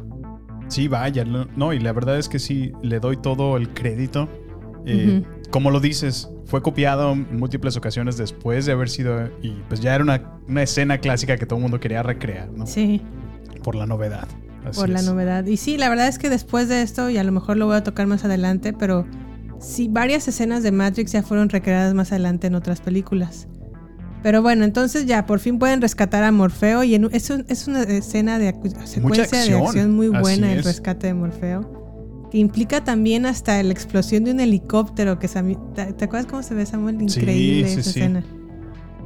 Sí, vaya. No, y la verdad es que sí, le doy todo el crédito. Eh, Como lo dices, fue copiado en múltiples ocasiones después de haber sido. Y pues ya era una, una escena clásica que todo el mundo quería recrear, ¿no? Sí. Por la novedad. Así por la novedad. Y sí, la verdad es que después de esto, y a lo mejor lo voy a tocar más adelante, pero sí, varias escenas de Matrix ya fueron recreadas más adelante en otras películas. Pero bueno, entonces ya por fin pueden rescatar a Morfeo y en- es, un- es una escena de secuencia de acción, acción muy buena el es. rescate de Morfeo. Que implica también hasta la explosión de un helicóptero que ¿te, te acuerdas cómo se ve Samuel? Increíble sí, esa sí. escena.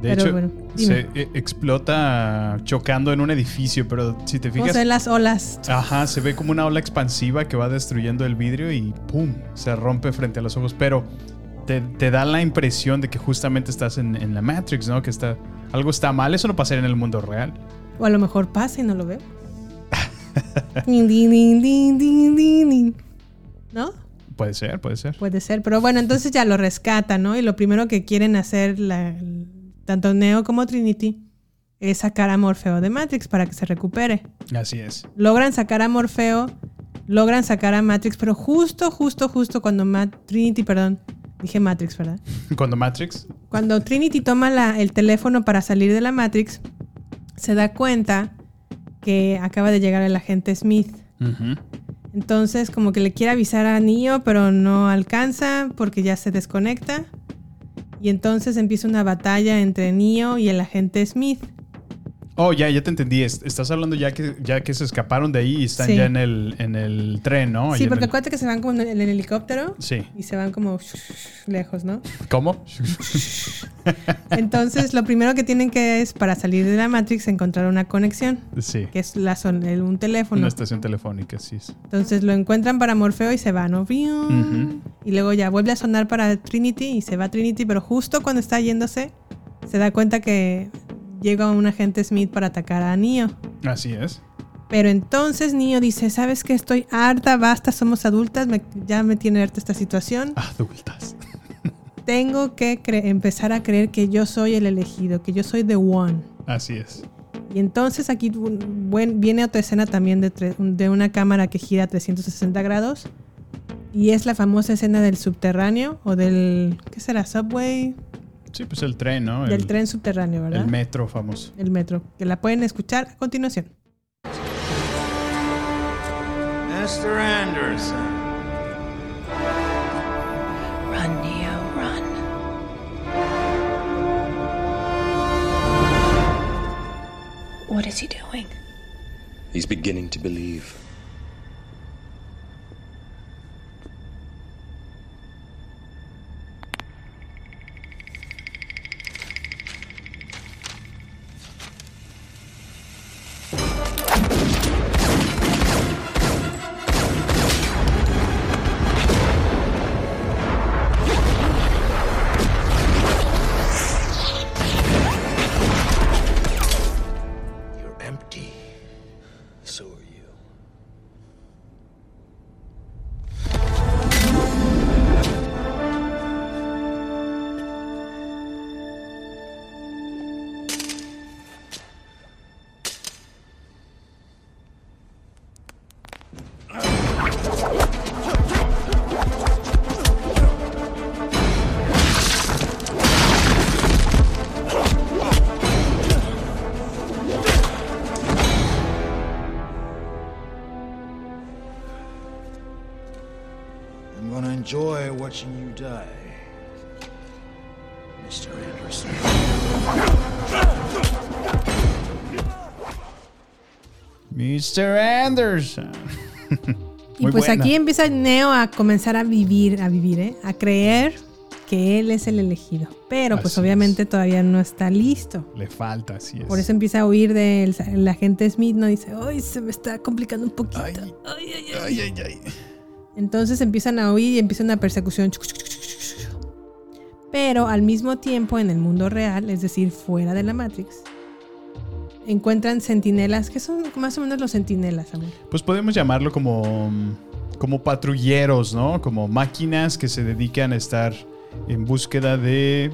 De Pero hecho, bueno, se eh, explota chocando en un edificio, pero si te ¿Cómo fijas. ven las olas? Ajá, se ve como una ola expansiva que va destruyendo el vidrio y ¡pum! se rompe frente a los ojos. Pero te, te da la impresión de que justamente estás en, en la Matrix, ¿no? Que está, algo está mal. Eso no pasaría en el mundo real. O a lo mejor pasa y no lo veo. Din, din, din, din, din, din, din. ¿No? Puede ser, puede ser. Puede ser, pero bueno, entonces ya lo rescatan, ¿no? Y lo primero que quieren hacer la- tanto Neo como Trinity es sacar a Morfeo de Matrix para que se recupere. Así es. Logran sacar a Morfeo, logran sacar a Matrix, pero justo, justo, justo cuando Trinity, perdón, dije Matrix, ¿verdad? Cuando Matrix. Cuando Trinity toma la- el teléfono para salir de la Matrix, se da cuenta que acaba de llegar el agente Smith. Entonces, como que le quiere avisar a Neo, pero no alcanza porque ya se desconecta. Y entonces empieza una batalla entre Neo y el agente Smith. Oh, ya, ya te entendí. Es- Estás hablando ya que, ya que se escaparon de ahí y están Sí. ya en el, en el tren, ¿no? Sí, porque el- acuérdate que se van como en el helicóptero Sí. y se van como lejos, ¿no? ¿Cómo? Entonces, lo primero que tienen que es para salir de la Matrix encontrar una conexión, sí. que es la son- el- un teléfono. Una estación telefónica, sí. es. Entonces lo encuentran para Morfeo y se va, ¿no? Ujú. Y luego ya vuelve a sonar para Trinity y se va Trinity, pero justo cuando está yéndose, se da cuenta que llega un agente Smith para atacar a Neo. Así es. Pero entonces Neo dice, ¿sabes qué? Estoy harta, basta, somos adultas, me- ya me tiene harta esta situación. Adultas. Tengo que empezar a creer que yo soy el elegido, que yo soy the one. Así es. Y entonces aquí buen- viene otra escena también de, de una cámara que gira 360 grados. Y es la famosa escena del subterráneo o del, ¿qué será? Subway. Sí, pues el tren, ¿no? Del el, tren subterráneo, ¿verdad? El metro famoso. El metro, que la pueden escuchar a continuación. Mr. Anderson. Run, Neo, run. What is he doing? He's beginning to believe. Enjoy watching you die, Mr. Anderson. Mr. Anderson. Y Muy pues buena. aquí empieza Neo a comenzar a vivir, a vivir, ¿eh? A creer que él es el elegido. Pero pues Así obviamente todavía no está listo. Le falta, así es. Por eso empieza a huir del el agente Smith, ¿no? Dice, ay, se me está complicando un poquito. Ay, ay, ay, ay. Entonces empiezan a huir y empieza una persecución. Pero al mismo tiempo, en el mundo real, es decir, fuera de la Matrix, encuentran sentinelas. ¿Qué son más o menos los sentinelas, amor? Pues podemos llamarlo como, como patrulleros, ¿no? Como máquinas que se dedican a estar en búsqueda de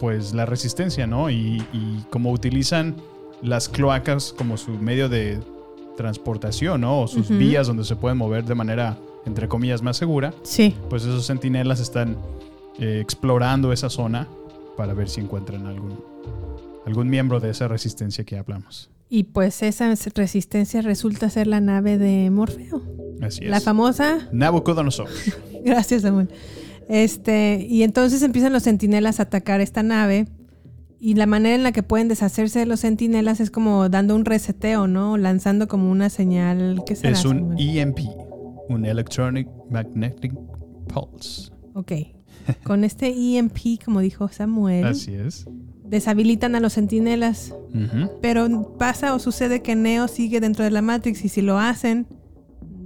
pues la resistencia, ¿no? Y, y como utilizan las cloacas como su medio de transportación, ¿no? O sus vías donde se pueden mover de manera, entre comillas, más segura. Sí. Pues esos sentinelas están eh, explorando esa zona para ver si encuentran algún, algún miembro de esa resistencia que hablamos. Y pues esa resistencia resulta ser la nave de Morfeo. Así es. La famosa. Nabucodonosor. Gracias, Samuel. Este, y entonces empiezan los sentinelas a atacar esta nave. Y la manera en la que pueden deshacerse de los sentinelas es como dando un reseteo, ¿no? Lanzando como una señal. ¿Qué será? Es un Samuel? EMP, un Electronic Magnetic Pulse. Ok. Con este EMP, como dijo Samuel, Así es. deshabilitan a los sentinelas. Pero pasa o sucede que Neo sigue dentro de la Matrix y si lo hacen,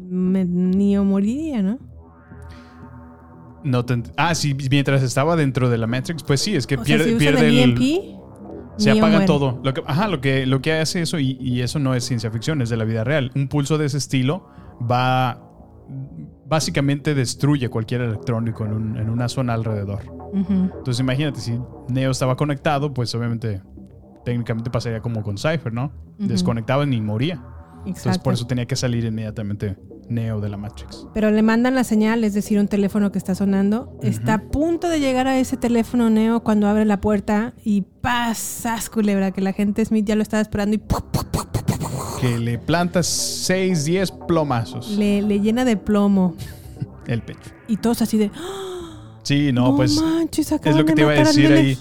me- Neo moriría, ¿no? No te ah, sí, mientras estaba dentro de la Matrix, pues sí, es que O sea, pierde, si usan pierde el el. EMP, se Neo apaga muere. todo. Lo que, ajá, lo que, lo que hace eso, y, y eso no es ciencia ficción, es de la vida real. Un pulso de ese estilo va. Básicamente destruye cualquier electrónico en, un- en una zona alrededor. Entonces imagínate, si Neo estaba conectado, pues obviamente técnicamente pasaría como con Cypher, ¿no? Ujú. Desconectaban y moría. Entonces Exacto. por eso tenía que salir inmediatamente Neo de la Matrix. Pero le mandan la señal, es decir, un teléfono que está sonando. Está a punto de llegar a ese teléfono Neo cuando abre la puerta y pasas, culebra, que la gente Smith ya lo estaba esperando y ¡pum! Que le plantas 6, 10 plomazos. le, le llena de plomo. El pecho. Y todos así de. ¡Ah! Sí, no, No pues manches, es lo que te iba a decir ahí.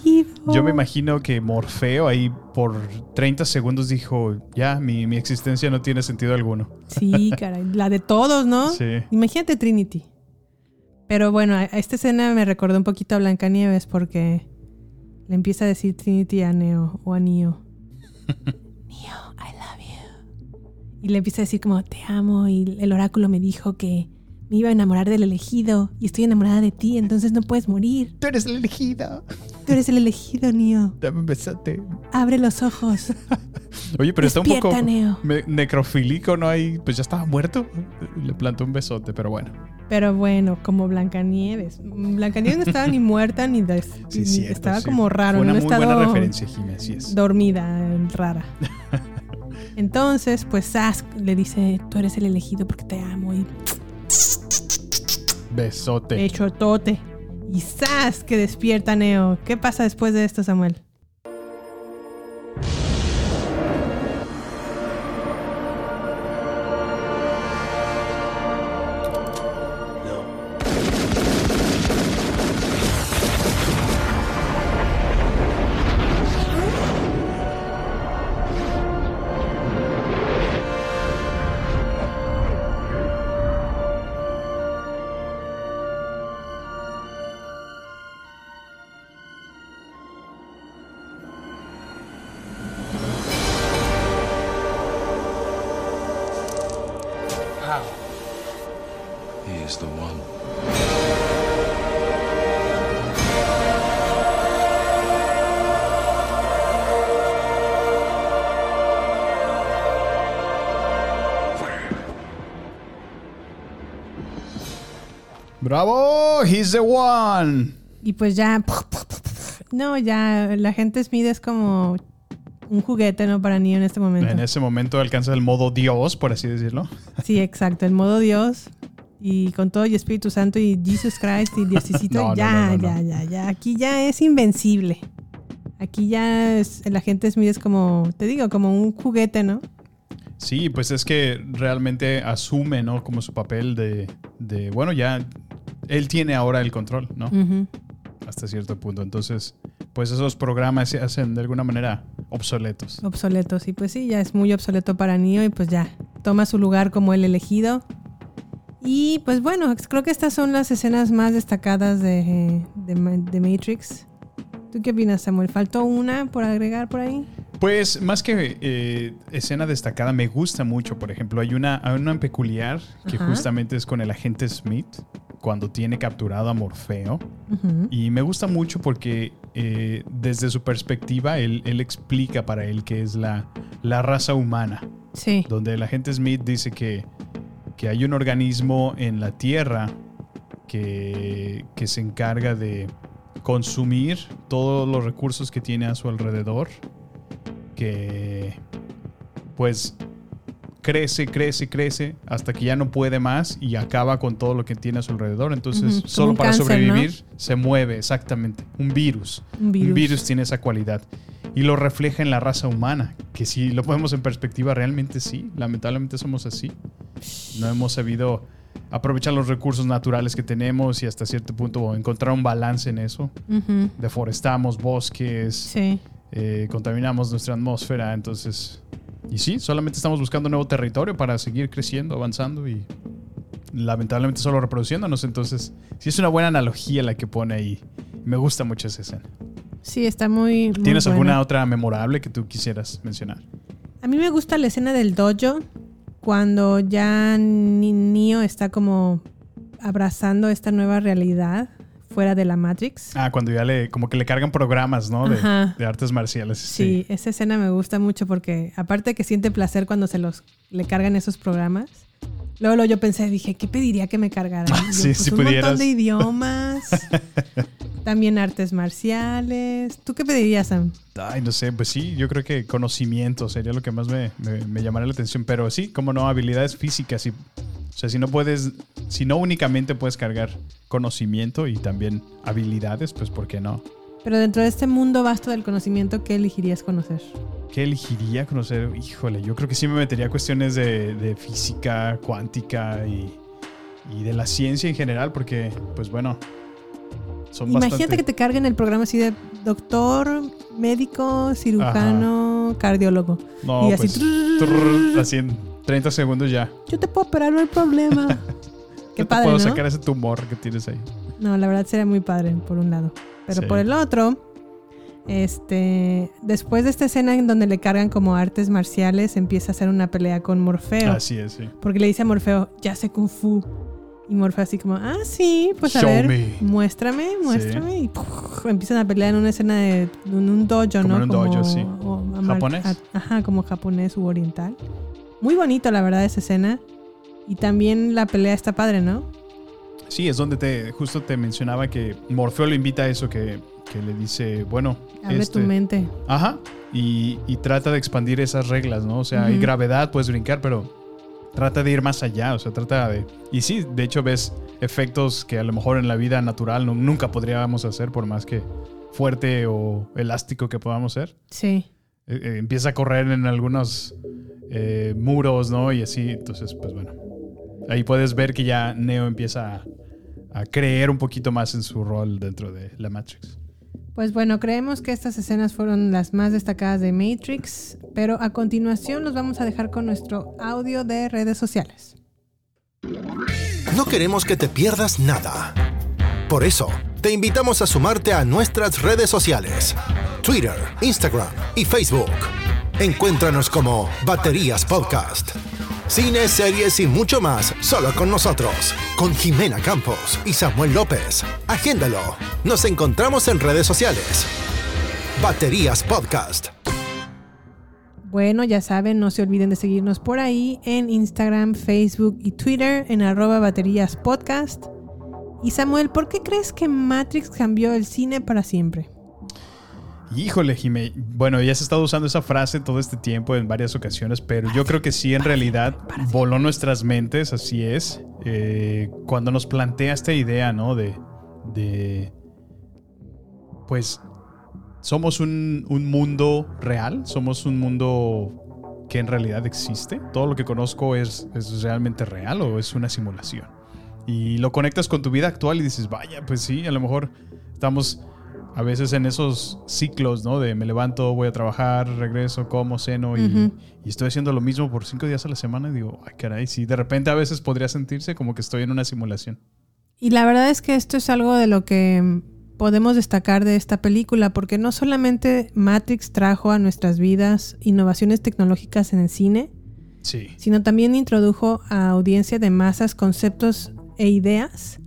Yo me imagino que Morfeo ahí por 30 segundos dijo, ya, mi, mi existencia no tiene sentido alguno. Sí, caray. La de todos, ¿no? Sí. Imagínate Trinity. Pero bueno, a- esta escena me recordó un poquito a Blancanieves porque le empieza a decir Trinity a Neo o a Neo. Y le empieza a decir como, te amo y el oráculo me dijo que me iba a enamorar del elegido y estoy enamorada de ti, entonces no puedes morir. Tú eres el elegido. Tú eres el elegido, Neo. Dame un besote. Abre los ojos. Oye, pero está un poco me- necrofílico, ¿no? Ahí, pues ya estaba muerto. Le plantó un besote, pero bueno. Pero bueno, como Blancanieves. Blancanieves no estaba ni muerta ni, des- Sí, ni- cierto, estaba sí. como raro. Fue una un muy buena estado referencia, Jimé, así es. Dormida, rara. Entonces, pues Sask le dice, tú eres el elegido porque te amo. Y Besote. hecho tote. Y Sask que despierta Neo. ¿Qué pasa después de esto, Samuel? ¡Bravo! ¡He's the one! Y pues ya... No, ya la gente Smith es como un juguete, ¿no? Para Neo en este momento. En ese momento alcanza el modo Dios, por así decirlo. Sí, exacto. El modo Dios. Y con todo y Espíritu Santo y Jesus Christ y Diosicito. No, ya, no, no, ya, ya, ya. Aquí ya es invencible. Aquí ya es, el agente Smith es como, te digo, como un juguete, ¿no? Sí, pues es que realmente asume, ¿no? Como su papel de, de, bueno, ya él tiene ahora el control, ¿no? Hasta cierto punto. Entonces, pues esos programas se hacen de alguna manera obsoletos. Obsoletos. Y pues sí, ya es muy obsoleto para Neo y pues ya toma su lugar como el elegido. Y pues bueno, creo que estas son las escenas más destacadas de, de, Ma- de Matrix. ¿Tú qué opinas, Samuel? ¿Faltó una por agregar por ahí? Pues más que eh, escena destacada, me gusta mucho. Por ejemplo, hay una, hay una peculiar que Ajá. justamente es con el agente Smith cuando tiene capturado a Morfeo. Y me gusta mucho porque eh, desde su perspectiva él, él explica para él que es la, la raza humana. Sí. Donde el agente Smith dice que, que hay un organismo en la Tierra que, que se encarga de consumir todos los recursos que tiene a su alrededor. Que pues crece, crece, crece hasta que ya no puede más y acaba con todo lo que tiene a su alrededor. Entonces, solo para cáncer, sobrevivir se mueve, exactamente. Un virus. Un virus. tiene esa cualidad. Y lo refleja en la raza humana, que si lo ponemos en perspectiva, realmente sí. Lamentablemente somos así. No hemos sabido aprovechar los recursos naturales que tenemos y hasta cierto punto encontrar un balance en eso. Deforestamos bosques, Sí. eh, contaminamos nuestra atmósfera, entonces... Y sí, solamente estamos buscando nuevo territorio para seguir creciendo, avanzando y lamentablemente solo reproduciéndonos. Entonces, sí es una buena analogía la que pone ahí. Me gusta mucho esa escena. Sí, está muy. muy ¿Tienes buena. alguna otra memorable que tú quisieras mencionar? A mí me gusta la escena del dojo cuando ya Ni- Neo está como abrazando esta nueva realidad fuera de la Matrix. Ah, cuando ya le, como que le cargan programas, ¿no? De, artes marciales. Sí, esa escena me gusta mucho porque aparte que siente placer cuando se los le cargan esos programas. Luego, luego yo pensé, dije, ¿qué pediría que me cargaran? Yo, Sí, pues, si un pudieras. montón de idiomas, también artes marciales. ¿Tú qué pedirías, Sam? Ay, no sé, pues sí, yo creo que conocimiento sería lo que más me, me, me llamaría la atención. Pero sí, como no, habilidades físicas. Y, o sea, si no puedes, si no únicamente puedes cargar conocimiento y también habilidades, pues ¿por qué no? Pero dentro de este mundo vasto del conocimiento, ¿qué elegirías conocer? ¿Qué elegiría conocer? Híjole, yo creo que sí me metería a cuestiones de, de física cuántica y, y de la ciencia en general, porque, pues bueno, son Imagínate bastante... que te carguen el programa así de doctor, médico, cirujano, cardiólogo. No, y así, pues, trrr, así en 30 segundos ya. yo te puedo operar, no hay problema. Qué te padre, puedo ¿no? sacar ese tumor que tienes ahí. No, la verdad sería muy padre, por un lado. Pero Sí. por el otro, este, después de esta escena en donde le cargan como artes marciales, empieza a hacer una pelea con Morfeo. Así es, sí. Porque le dice a Morfeo, ya sé Kung Fu. Y Morfeo así como, ah, sí, pues a Show ver, me. muéstrame, muéstrame. Y ¡puf! empiezan a pelear en una escena de un dojo, Como ¿no? en un dojo, sí. o ¿Japonés? a- ajá, como japonés u oriental. Muy bonito, la verdad, esa escena. Y también la pelea está padre, ¿no? Sí, es donde te justo te mencionaba que Morfeo lo invita a eso, que, que le dice, bueno, Abre este- tu mente. Ajá. Y, y trata de expandir esas reglas, ¿no? O sea, hay gravedad, puedes brincar, pero trata de ir más allá. O sea, trata de. Y sí, de hecho, ves efectos que a lo mejor en la vida natural no- nunca podríamos hacer, por más que fuerte o elástico que podamos ser. Sí. Eh, eh, empieza a correr en algunos eh, muros, ¿no? Y así, entonces, pues bueno. Ahí puedes ver que ya Neo empieza a, a creer un poquito más en su rol dentro de la Matrix. Pues bueno, creemos que estas escenas fueron las más destacadas de Matrix, pero a continuación los vamos a dejar con nuestro audio de redes sociales. No queremos que te pierdas nada. Por eso, te invitamos a sumarte a nuestras redes sociales. Twitter, Instagram y Facebook. Encuéntranos como Baterías Podcast. Cine, series y mucho más solo con nosotros. Con Jimena Campos y Samuel López. Agéndalo. Nos encontramos en redes sociales. Baterías Podcast. Bueno, ya saben, no se olviden de seguirnos por ahí en Instagram, Facebook y Twitter en arroba baterías podcast. Y Samuel, ¿por qué crees que Matrix cambió el cine para siempre? Híjole, Jimé. Bueno, ya se ha estado usando esa frase todo este tiempo en varias ocasiones, pero yo creo que sí, en realidad, voló nuestras mentes, así es. eh, cuando nos plantea esta idea, ¿no? De. de pues. Somos un, un mundo real, somos un mundo que en realidad existe. Todo lo que conozco es, es realmente real o es una simulación. Y lo conectas con tu vida actual y dices, vaya, pues sí, a lo mejor estamos a veces en esos ciclos, ¿no? De me levanto, voy a trabajar, regreso, como, ceno y, y estoy haciendo lo mismo por cinco días a la semana y digo, ay, caray, sí, de repente a veces podría sentirse como que estoy en una simulación. Y la verdad es que esto es algo de lo que podemos destacar de esta película, porque no solamente Matrix trajo a nuestras vidas innovaciones tecnológicas en el cine, Sí. sino también introdujo a audiencia de masas conceptos e ideas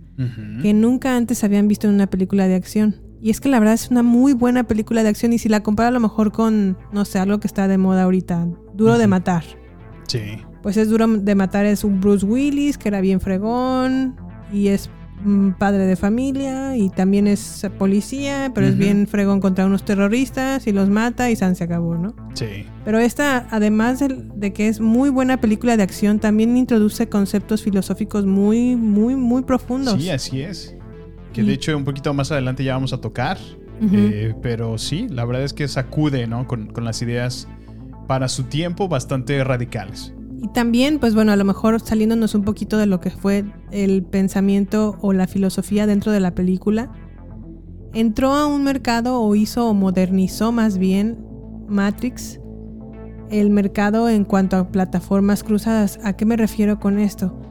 que nunca antes habían visto en una película de acción. Y es que la verdad es una muy buena película de acción y si la comparo a lo mejor con, no sé, algo que está de moda ahorita, Duro de Matar. Sí. Pues es Duro de Matar, es un Bruce Willis que era bien fregón y es padre de familia y también es policía, pero es bien fregón contra unos terroristas y los mata y San se acabó, ¿no? Sí. Pero esta, además de, que es muy buena película de acción, también introduce conceptos filosóficos muy, muy, muy profundos. Sí, así es. Que Y- de hecho un poquito más adelante ya vamos a tocar. Eh, pero sí, la verdad es que sacude, ¿no? Con, con las ideas para su tiempo bastante radicales. Y también, pues bueno, a lo mejor saliéndonos un poquito de lo que fue el pensamiento o la filosofía dentro de la película, entró a un mercado o hizo o modernizó más bien Matrix el mercado en cuanto a plataformas cruzadas. ¿A qué me refiero con esto?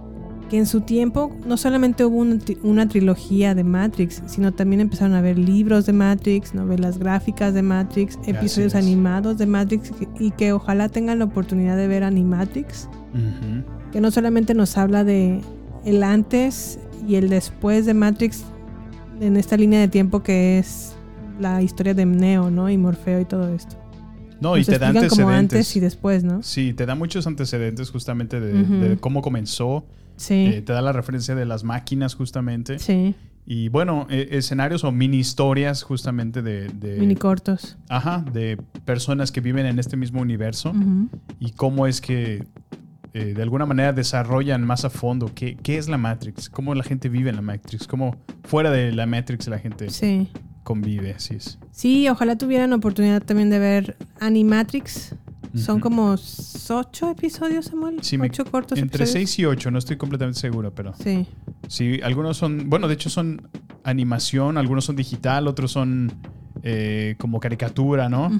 Que en su tiempo no solamente hubo un una trilogía de Matrix, sino también empezaron a haber libros de Matrix, novelas gráficas de Matrix, episodios animados de Matrix y que ojalá tengan la oportunidad de ver Animatrix que no solamente nos habla de el antes y el después de Matrix en esta línea de tiempo que es la historia de Neo, ¿no? Y Morfeo y todo esto. No, y te da explican como antecedentes. antes y después, ¿no? Sí, te da muchos antecedentes justamente de cómo comenzó. Sí. Eh, te da la referencia de las máquinas justamente. Sí. Y bueno, eh, escenarios o mini historias justamente de... de- Mini cortos. Ajá, de personas que viven en este mismo universo y cómo es que eh, de alguna manera desarrollan más a fondo qué, qué es la Matrix, cómo la gente vive en la Matrix, cómo fuera de la Matrix la gente Sí. convive, así es. Sí, ojalá tuvieran oportunidad también de ver Animatrix. Son como ocho episodios, Samuel. Sí, me- ocho cortos entre episodios. 6 y 8, no estoy completamente seguro, pero Sí. sí, algunos son, bueno, de hecho son animación, algunos son digital, otros son eh, como caricatura, ¿no?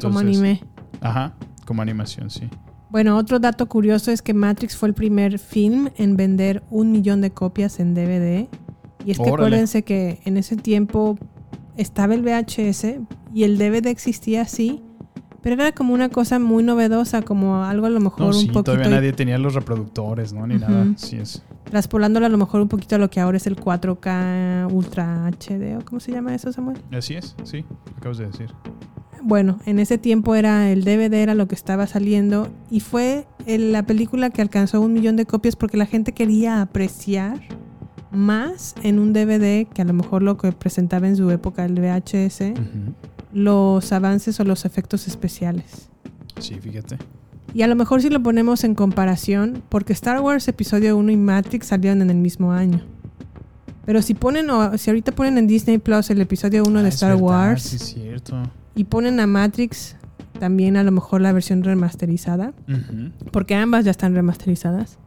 Como anime. Ajá, como animación, sí. Bueno, otro dato curioso es que Matrix fue el primer film en vender un millón de copias en DVD. Y es que Órale. acuérdense que en ese tiempo estaba el VHS y el DVD existía así, pero era como una cosa muy novedosa, como algo a lo mejor No, sí, un poquito todavía nadie tenía los reproductores, ¿no? Ni nada, así es. traspolándolo a lo mejor un poquito a lo que ahora es el 4K Ultra HD o cómo se llama eso, Samuel. Así es, sí, acabas de decir. Bueno, en ese tiempo era el DVD era lo que estaba saliendo y fue la película que alcanzó un millón de copias porque la gente quería apreciar más en un DVD que a lo mejor lo que presentaba en su época el VHS, los avances o los efectos especiales. Sí, fíjate. Y a lo mejor si lo ponemos en comparación, porque Star Wars Episodio 1 y Matrix salieron en el mismo año. Pero si ponen, o si ahorita ponen en Disney Plus el episodio 1 de Ah, es Star verdad, Wars Sí, es cierto. y ponen a Matrix también a lo mejor la versión remasterizada, porque ambas ya están remasterizadas,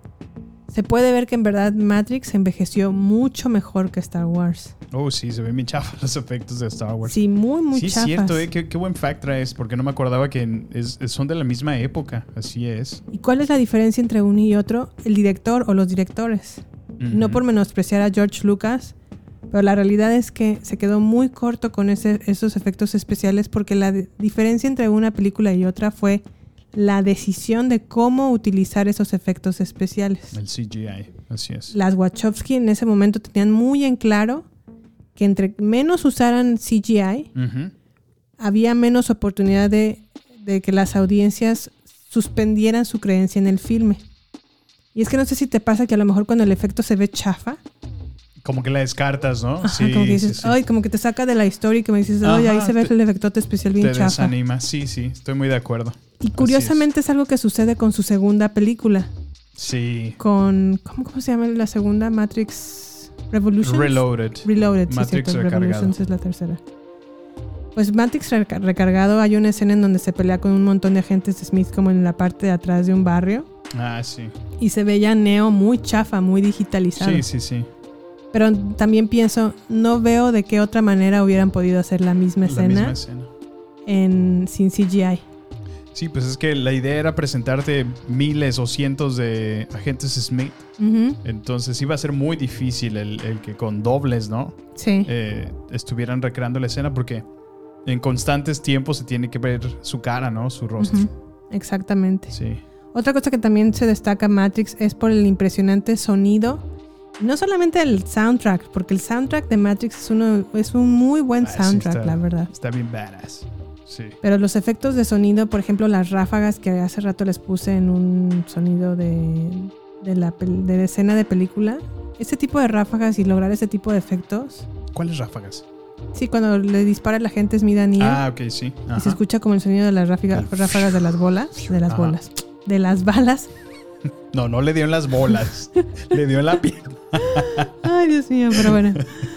se puede ver que en verdad Matrix envejeció mucho mejor que Star Wars. Oh, sí, se ven bien chafas los efectos de Star Wars. Sí, muy, muy Sí, es chafas. cierto, ¿eh? Qué, qué buen fact traes, porque no me acordaba que es- es- son de la misma época. Así es. ¿Y cuál es la diferencia entre uno y otro? El director o los directores. No por menospreciar a George Lucas, pero la realidad es que se quedó muy corto con ese- esos efectos especiales porque la di- diferencia entre una película y otra fue la decisión de cómo utilizar esos efectos especiales. El CGI, así es. Las Wachowski en ese momento tenían muy en claro que entre menos usaran CGI, había menos oportunidad de, de que las audiencias suspendieran su creencia en el filme. Y es que no sé si te pasa que a lo mejor cuando el efecto se ve chafa, Como que la descartas, ¿no? ajá, como que dices, sí, sí. ay, como que te saca de la historia y que me dices, ay, ahí se ve te- el efectote especial bien Te chafa. desanima. Sí, sí, estoy muy de acuerdo. Y curiosamente es. algo que sucede con su segunda película, Sí. con, ¿cómo, cómo se llama la segunda? Matrix Revolutions. Reloaded. Reloaded, sí, Matrix cierto, recargado. Revolutions es la tercera. Pues Matrix reca- recargado hay una escena en donde se pelea con un montón de agentes de Smith como en la parte de atrás de un barrio. Ah, sí. Y se veía Neo muy chafa, muy digitalizado. Sí, sí, sí. Pero también pienso, no veo de qué otra manera hubieran podido hacer la misma La escena, misma escena. En, sin CGI. Sí, pues es que la idea era presentarte miles o cientos de agentes Smith. Entonces iba a ser muy difícil el, el que con dobles, ¿no? Sí. Eh, estuvieran recreando la escena porque en constantes tiempos se tiene que ver su cara, ¿no? Su rostro. Exactamente. Sí. Otra cosa que también se destaca Matrix es por el impresionante sonido. No solamente el soundtrack, porque el soundtrack de Matrix es, uno, es un muy buen Ah, sí, soundtrack, está- la verdad. Está bien badass. Sí. Pero los efectos de sonido, por ejemplo, las ráfagas que hace rato les puse en un sonido de, de la, de la escena de película, ese tipo de ráfagas y lograr ese tipo de efectos. ¿Cuáles ráfagas? Sí, cuando le dispara la gente Smith a Neo Ah, ok, sí. y se escucha como el sonido de las ráfagas, ráfagas de las bolas, de las Ajá. bolas, de las balas. No, no le dio en las bolas. le dio en la pierna. Ay, Dios mío, pero bueno.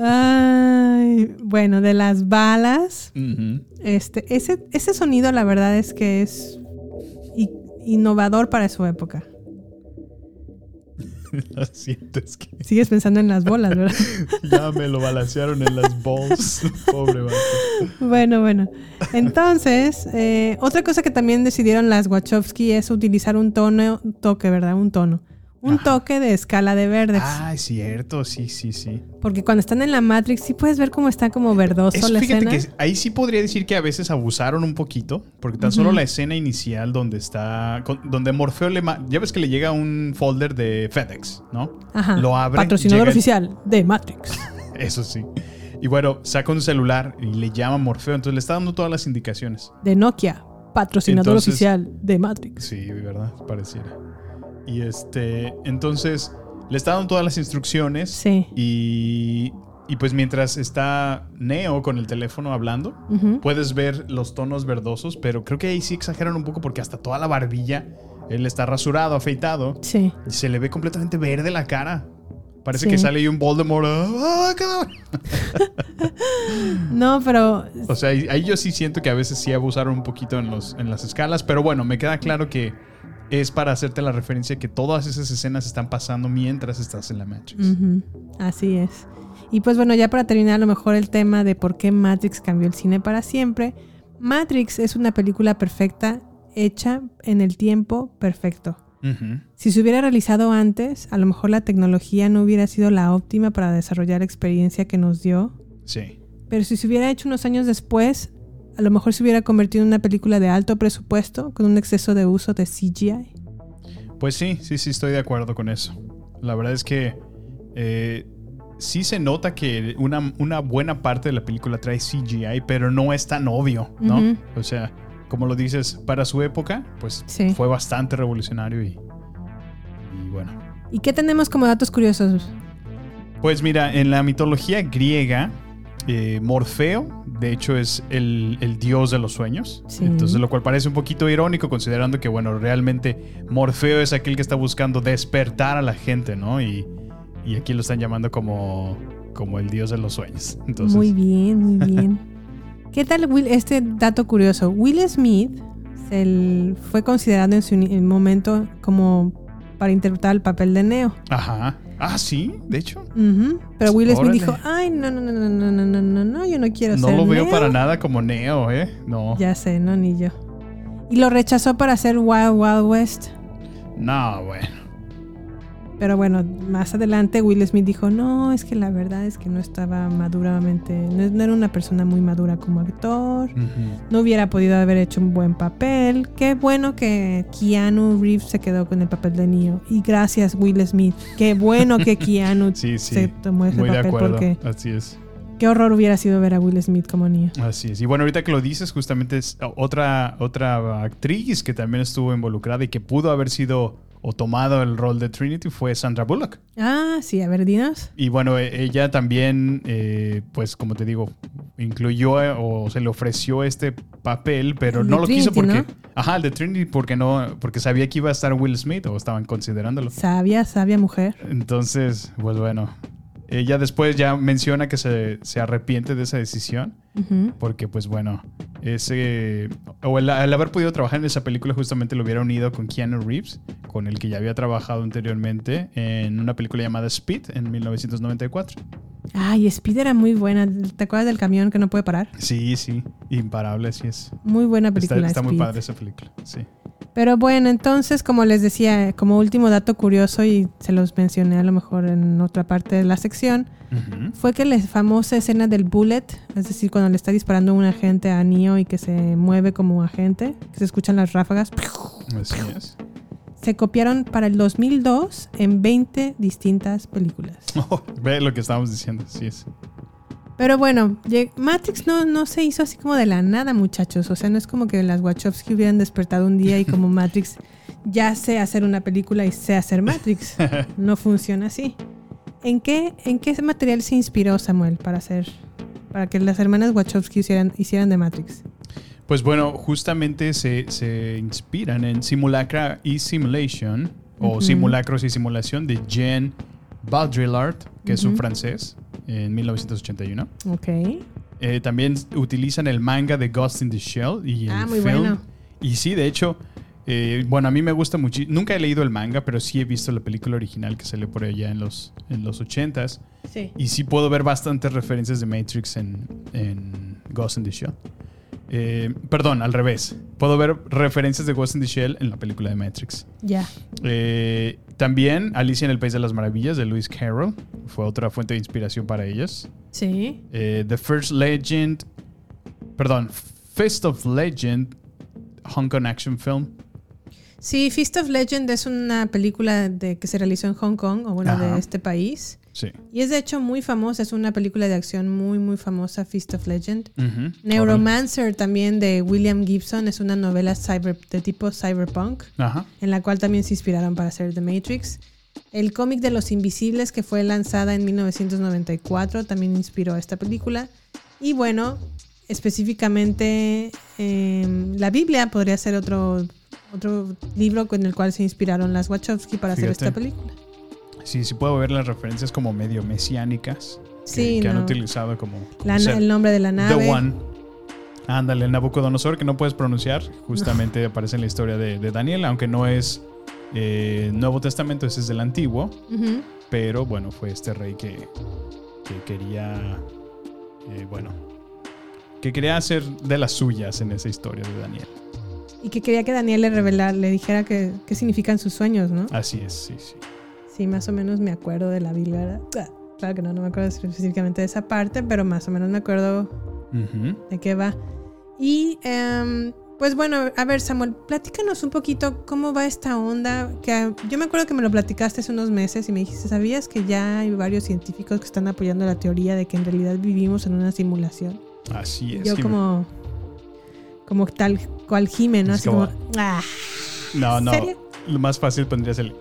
Ay, bueno, de las balas. Este, ese, ese sonido, la verdad es que es innovador para su época. Lo siento, es que Sigues pensando en las bolas, ¿verdad? ya me lo balancearon en las balls. Pobre vato. bueno, bueno. Entonces, eh, otra cosa que también decidieron las Wachowski es utilizar un tono, un toque, ¿verdad? Un tono. Un toque de escala de verdes. Ah, es cierto, sí, sí, sí. Porque cuando están en la Matrix, sí puedes ver cómo está como verdoso Eso, la fíjate escena. que ahí sí podría decir que a veces abusaron un poquito, porque tan solo la escena inicial donde está, con- donde Morfeo le, ya ves que le llega un folder de FedEx, ¿no? Ajá. Lo abre. Patrocinador oficial de Matrix. Eso sí. Y bueno, saca un celular y le llama a Morfeo, entonces le está dando todas las indicaciones. De Nokia. Patrocinador Entonces- oficial de Matrix. Sí, ¿verdad? Pareciera. Y este, entonces le está dando todas las instrucciones. Sí. Y, y pues mientras está Neo con el teléfono hablando, puedes ver los tonos verdosos, pero creo que ahí sí exageran un poco porque hasta toda la barbilla, él está rasurado, afeitado. Sí. Y se le ve completamente verde la cara. Parece Sí. que sale ahí un Voldemort. ¡Ah, cabrón! No, pero O sea, ahí yo sí siento que a veces sí abusaron un poquito en, los, en las escalas, pero bueno, me queda claro que es para hacerte la referencia que todas esas escenas están pasando mientras estás en la Matrix. Así es. Y pues bueno, ya para terminar a lo mejor el tema de por qué Matrix cambió el cine para siempre. Matrix es una película perfecta, hecha en el tiempo perfecto. Si se hubiera realizado antes, a lo mejor la tecnología no hubiera sido la óptima para desarrollar la experiencia que nos dio. Sí. Pero si se hubiera hecho unos años después, a lo mejor se hubiera convertido en una película de alto presupuesto con un exceso de uso de CGI. Pues sí, sí, sí, estoy de acuerdo con eso. La verdad es que eh, sí se nota que una, una buena parte de la película trae CGI, pero no es tan obvio, ¿no? O sea, como lo dices, para su época, pues Sí. fue bastante revolucionario y, y bueno. ¿Y qué tenemos como datos curiosos? Pues mira, en la mitología griega, eh, Morfeo, de hecho, es el, el dios de los sueños. Sí. Entonces, lo cual parece un poquito irónico, considerando que, bueno, realmente Morfeo es aquel que está buscando despertar a la gente, ¿no? Y, y aquí lo están llamando como, como el dios de los sueños. Entonces, Muy bien, muy bien. ¿Qué tal Will, este dato curioso? Will Smith fue considerado en su momento como para interpretar el papel de Neo. Ajá. Ah, sí, de hecho. Pero Will Smith Órale. dijo, ay, no, no, no, no, no, no, no, no, no, yo no quiero No ser lo veo Neo". para nada como Neo, ¿eh? No. Ya sé, no, ni yo. Y lo rechazó para hacer Wild Wild West. No, bueno. Pero bueno, más adelante Will Smith dijo, no, es que la verdad es que no estaba maduramente, no, no era una persona muy madura como actor. No hubiera podido haber hecho un buen papel. Qué bueno que Keanu Reeves se quedó con el papel de Neo. Y gracias, Will Smith. Qué bueno que Keanu Sí, sí. se tomó ese Muy de papel acuerdo. porque Así es. qué horror hubiera sido ver a Will Smith como Neo. Así es. Y bueno, ahorita que lo dices, justamente es otra, otra actriz que también estuvo involucrada y que pudo haber sido o tomado el rol de Trinity fue Sandra Bullock. Ah, sí, a ver, dinos. Y bueno, e- ella también, eh, pues como te digo, incluyó eh, o se le ofreció este papel, pero El no lo quiso porque... ¿no? Ajá, el de Trinity porque no, porque sabía que iba a estar Will Smith o estaban considerándolo. Sabia, sabia mujer. Entonces, pues bueno, Ella después ya menciona que se, se arrepiente de esa decisión. Porque, pues bueno, ese. O el, el haber podido trabajar en esa película justamente lo hubiera unido con Keanu Reeves, con el que ya había trabajado anteriormente en una película llamada Speed en 1994. Ay, Speed era muy buena. ¿Te acuerdas del camión que no puede parar? Sí, sí, imparable, sí es. Muy buena película. está muy padre esa película, sí. Pero bueno, entonces, como les decía, como último dato curioso, y se los mencioné a lo mejor en otra parte de la sección, fue que la famosa escena del bullet, es decir, cuando le está disparando un agente a Neo y que se mueve como agente, que se escuchan las ráfagas, Así es. Se copiaron para el 2002 en 20 distintas películas. Ve lo que estábamos diciendo, sí es. Pero bueno, Matrix no, no se hizo así como de la nada, muchachos. O sea, no es como que las Wachowski hubieran despertado un día y como Matrix ya sé hacer una película y sé hacer Matrix. No funciona así. ¿En qué, en qué material se inspiró Samuel para hacer, para que las hermanas Wachowski hicieran, hicieran de Matrix? Pues bueno, justamente se, se inspiran en Simulacra y Simulation, o. Simulacros y Simulación de Jean Baudrillard, que es un francés, en 1981. Ok. Eh, también utilizan el manga de Ghost in the Shell y el Ah, muy film. bueno. Y sí, de hecho, eh, bueno, a mí me gusta mucho. Nunca he leído el manga, pero sí he visto la película original que salió por allá en los, en los 80s. Sí. Y sí puedo ver bastantes referencias de Matrix en, en Ghost in the Shell. Eh, perdón, al revés. Puedo ver referencias de Ghost in the Shell en la película de Matrix. Ya. Eh, también Alicia en el País de las Maravillas de Lewis Carroll fue otra fuente de inspiración para ellas. Sí. Eh, The First Legend, perdón, Fist of Legend, Hong Kong Action Film. Sí, Feast of Legend es una película de, que se realizó en Hong Kong, o bueno, Ajá. de este país. Sí. Y es de hecho muy famosa, es una película de acción muy, muy famosa, Feast of Legend. Neuromancer también de William Gibson es una novela cyber, de tipo cyberpunk, en la cual también se inspiraron para hacer The Matrix. El cómic de Los Invisibles, que fue lanzada en 1994, también inspiró a esta película. Y bueno, específicamente eh, la Biblia podría ser otro, otro libro con el cual se inspiraron las Wachowski para hacer esta película. Sí, sí puedo ver las referencias como medio mesiánicas que, Sí, que han utilizado como La el nombre de la nave. The One. Ándale, el Nabucodonosor que no puedes pronunciar. Justamente aparece en la historia de, de Daniel, aunque no es eh, Nuevo Testamento, ese es del Antiguo. Pero bueno, fue este rey que, que quería, eh, bueno, que quería hacer de las suyas en esa historia de Daniel. Y que quería que Daniel le revelara, le dijera que- qué significan sus sueños, ¿no? Así es, sí, sí. Sí, más o menos me acuerdo de la. Ah, Claro que no, no me acuerdo específicamente de esa parte, pero más o menos me acuerdo de qué va. Y em, pues bueno, a ver Samuel, platícanos un poquito cómo va esta onda. Que yo me acuerdo que me lo platicaste hace unos meses y me dijiste, ¿sabías que ya hay varios científicos que están apoyando la teoría de que en realidad vivimos en una simulación? Así es. yo como, como tal cual Jime, ¿no? Así como- como, ah, No, no. ¿Serio? Lo más fácil pondrías el.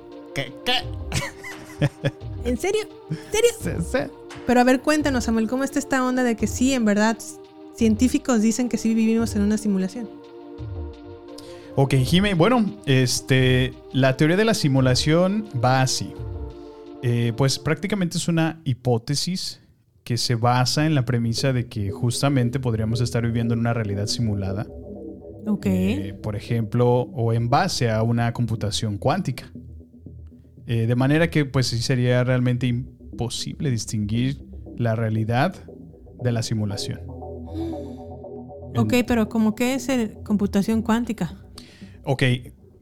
¿En serio? ¿En serio? Pero a ver, cuéntanos, Samuel, ¿cómo está esta onda de que sí, en verdad, científicos dicen que sí vivimos en una simulación? Ok, Jime, bueno, este, la teoría de la simulación va así. Eh, pues prácticamente es una hipótesis que se basa en la premisa de que justamente podríamos estar viviendo en una realidad simulada. Ok. Eh, por ejemplo, o en base a una computación cuántica. Eh, de manera que pues sí sería realmente imposible distinguir la realidad de la simulación. Ok, pero ¿cómo qué es el- computación cuántica? Ok,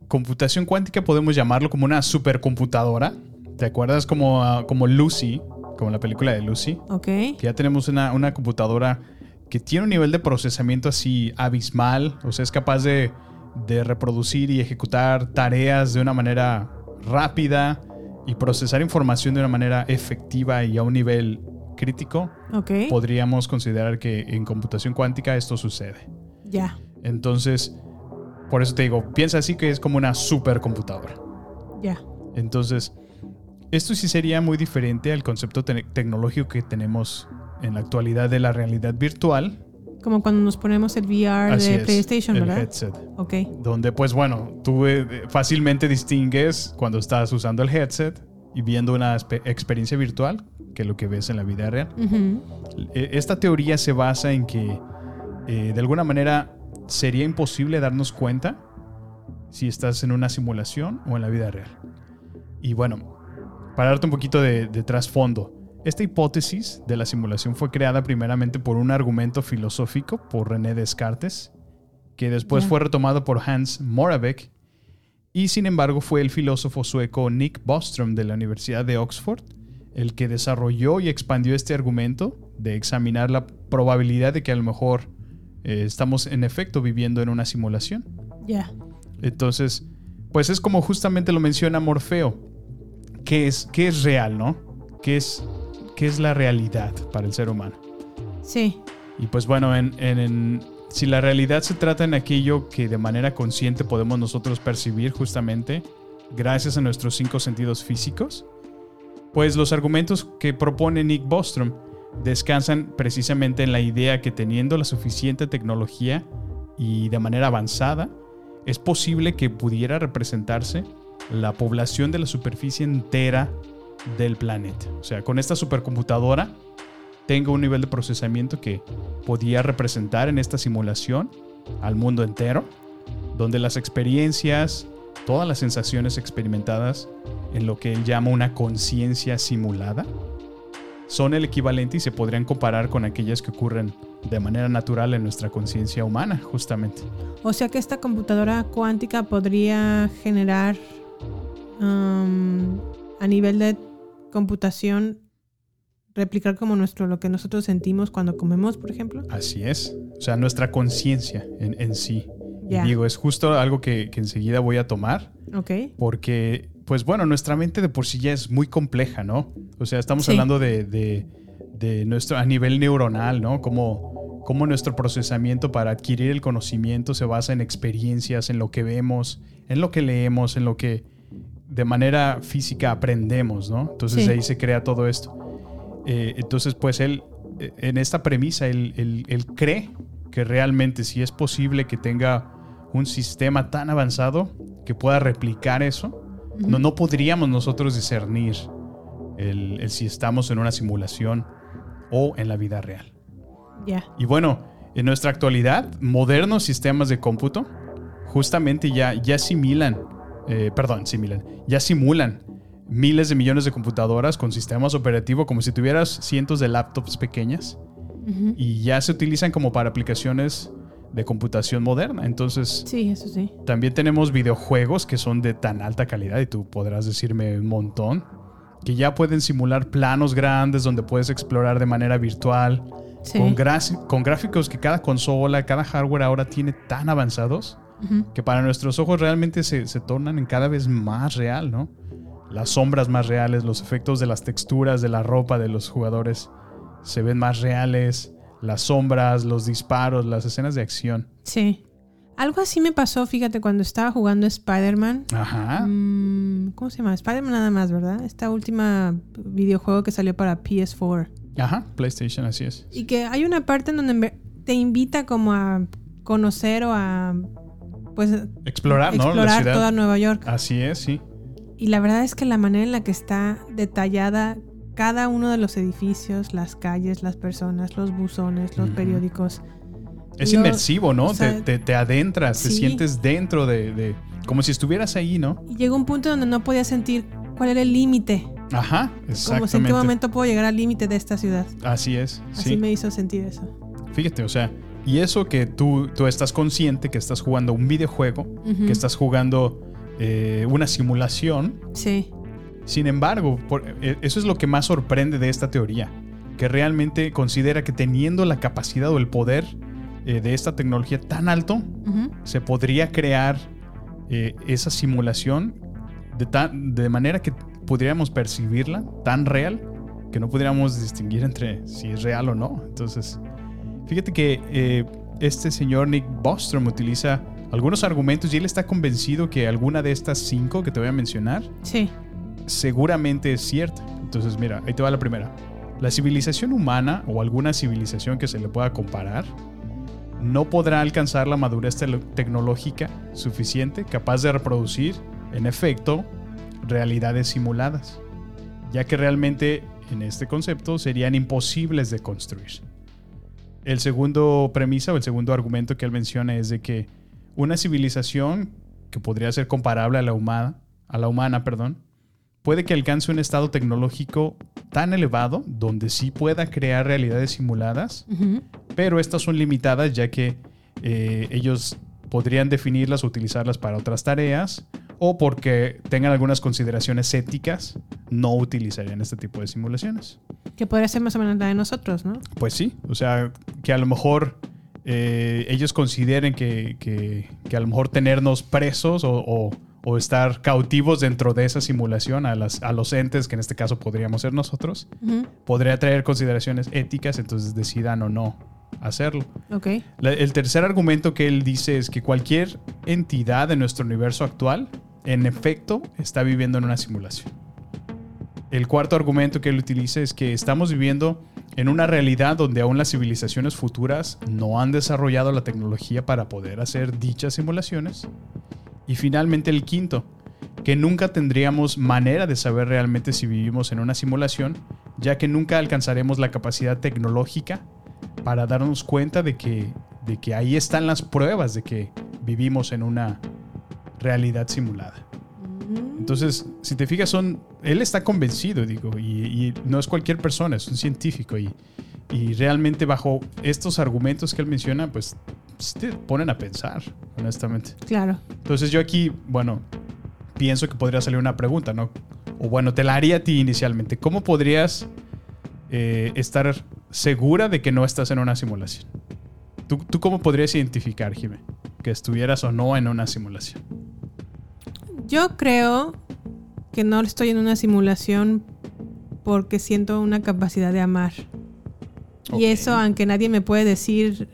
computación cuántica podemos llamarlo como una supercomputadora. ¿Te acuerdas como, ah, como Lucy, como la película de Lucy? Ok. Que ya tenemos una, una computadora que tiene un nivel de procesamiento así abismal, o sea, es capaz de, de reproducir y ejecutar tareas de una manera rápida y procesar información de una manera efectiva y a un nivel crítico. Podríamos considerar que en computación cuántica esto sucede. Ya, Entonces, por eso te digo, piensa así que es como una supercomputadora. ya. Entonces, esto sí sería muy diferente al concepto te- tecnológico que tenemos en la actualidad de la realidad virtual, Como cuando nos ponemos el VR Así de es, PlayStation, el ¿verdad? headset. Ok. donde pues bueno, tú eh, fácilmente distingues cuando estás usando el headset y viendo una experiencia virtual que lo que ves en la vida real. Ujú. Eh, Esta teoría se basa en que eh, de alguna manera sería imposible darnos cuenta si estás en una simulación o en la vida real. Y bueno, para darte un poquito de, de trasfondo, esta hipótesis de la simulación fue creada primeramente por un argumento filosófico por René Descartes, que después fue retomado por Hans Moravec, y sin embargo fue el filósofo sueco Nick Bostrom de la Universidad de Oxford el que desarrolló y expandió este argumento de examinar la probabilidad de que a lo mejor eh, estamos en efecto viviendo en una simulación. Ya. Entonces, pues es como justamente lo menciona Morfeo. ¿Qué es, qué es real, no? ¿Qué es, ¿Qué es la realidad para el ser humano? Sí. Y pues bueno, en, en- en- si la realidad se trata en aquello que de manera consciente podemos nosotros percibir justamente gracias a nuestros cinco sentidos físicos, pues los argumentos que propone Nick Bostrom descansan precisamente en la idea que teniendo la suficiente tecnología y de manera avanzada, es posible que pudiera representarse la población de la superficie entera del planeta. O sea, con esta supercomputadora tengo un nivel de procesamiento que podía representar en esta simulación al mundo entero, donde las experiencias, todas las sensaciones experimentadas en lo que él llama una conciencia simulada, son el equivalente y se podrían comparar con aquellas que ocurren de manera natural en nuestra conciencia humana, justamente. O sea que esta computadora cuántica podría generar um, a nivel de computación replicar como nuestro lo que nosotros sentimos cuando comemos, por ejemplo. Así es. O sea, nuestra conciencia en, en sí. Y Ya. digo, es justo algo que, que enseguida voy a tomar. Ok. Porque, pues bueno, nuestra mente de por sí ya es muy compleja, ¿no? O sea, estamos Sí. hablando de, de- de nuestro, a nivel neuronal, ¿no? Como, como nuestro procesamiento para adquirir el conocimiento se basa en experiencias, en lo que vemos, en lo que leemos, en lo que de manera física aprendemos, ¿no? Entonces Sí. ahí se crea todo esto. Eh, entonces, pues él, eh, en esta premisa, él, él- él cree que realmente si es posible que tenga un sistema tan avanzado que pueda replicar eso, no, no podríamos nosotros discernir el, el si estamos en una simulación o en la vida real. Ya. Y bueno, en nuestra actualidad, modernos sistemas de cómputo justamente ya, ya asimilan, eh, perdón, similan, ya simulan miles de millones de computadoras con sistemas operativos como si tuvieras cientos de laptops pequeñas y ya se utilizan como para aplicaciones de computación moderna. Entonces, Sí, eso sí. también tenemos videojuegos que son de tan alta calidad y tú podrás decirme un montón que ya pueden simular planos grandes donde puedes explorar de manera virtual Sí. con, con gráficos que cada consola, cada hardware ahora tiene tan avanzados Que para nuestros ojos realmente se, se tornan en cada vez más real, ¿no? Las sombras más reales, los efectos de las texturas de la ropa de los jugadores se ven más reales, las sombras, los disparos, las escenas de acción. Sí. Algo así me pasó, fíjate, cuando estaba jugando Spider-Man. Ajá. Mm, ¿Cómo se llama? Spider-Man nada más, ¿verdad? Esta última videojuego que salió para PS4. Ajá, PlayStation, así es. Y que hay una parte en donde te invita como a conocer o a pues Explorar, ¿no? La explorar ciudad. toda Nueva York. Así es, sí. Y la verdad es que la manera en la que está detallada cada uno de los edificios, las calles, las personas, los buzones, los Ujú. periódicos. Es Lo- inmersivo, ¿no? o sea, te, te- te adentras, te sí. sientes dentro de, de- Como si estuvieras ahí, ¿no? Y llegó un punto donde no podía sentir cuál era el límite. Ajá, Como si en exactamente. qué momento puedo llegar al límite de esta ciudad. Así es, Así sí. me hizo sentir eso. Fíjate, o sea, y eso que tú, tú estás consciente que estás jugando un videojuego, que estás jugando eh, una simulación. Sí. Sin embargo, por- eh, eso es lo que más sorprende de esta teoría, que realmente considera que teniendo la capacidad o el poder eh, de esta tecnología tan alto, se podría crear eh, esa simulación de, tan- de manera que pudiéramos percibirla tan real que no pudiéramos distinguir entre si es real o no. Entonces, fíjate que eh, este señor Nick Bostrom utiliza algunos argumentos y él está convencido que alguna de estas cinco que te voy a mencionar Sí. seguramente es cierta. Entonces, mira, ahí te va la primera. La civilización humana o alguna civilización que se le pueda comparar no podrá alcanzar la madurez tecnológica suficiente capaz de reproducir, en efecto, realidades simuladas, ya que realmente en este concepto serían imposibles de construir. El segundo premisa o el segundo argumento que él menciona es de que una civilización que podría ser comparable a la humana, a la humana, perdón, puede que alcance un estado tecnológico tan elevado donde sí pueda crear realidades simuladas, pero estas son limitadas ya que eh, ellos podrían definirlas o utilizarlas para otras tareas o porque tengan algunas consideraciones éticas, no utilizarían este tipo de simulaciones. Que podría ser más o menos la de nosotros, ¿no? Pues sí, o sea, que a lo mejor eh, ellos consideren que, que- que a lo mejor tenernos presos o, o- o estar cautivos dentro de esa simulación a, las, a los entes, que en este caso podríamos ser nosotros, podría traer consideraciones éticas, entonces decidan o no hacerlo. La- el tercer argumento que él dice es que cualquier entidad de nuestro universo actual, en efecto, está viviendo en una simulación. El cuarto argumento que él utiliza es que estamos viviendo en una realidad donde aún las civilizaciones futuras no han desarrollado la tecnología para poder hacer dichas simulaciones. Y finalmente el quinto, que nunca tendríamos manera de saber realmente si vivimos en una simulación, ya que nunca alcanzaremos la capacidad tecnológica para darnos cuenta de que, de que ahí están las pruebas de que vivimos en una realidad simulada. Entonces, si te fijas, son, él está convencido, digo, y, y no es cualquier persona, es un científico. Y, y realmente bajo estos argumentos que él menciona, pues sí te ponen a pensar, honestamente. Claro. Entonces yo aquí, bueno, pienso que podría salir una pregunta, ¿no? O bueno, te la haría a ti inicialmente. ¿Cómo podrías eh, estar segura de que no estás en una simulación? ¿Tú, tú cómo podrías identificar, Jimé, que estuvieras o no en una simulación? Yo creo que no estoy en una simulación porque siento una capacidad de amar. Y eso, aunque nadie me puede decir,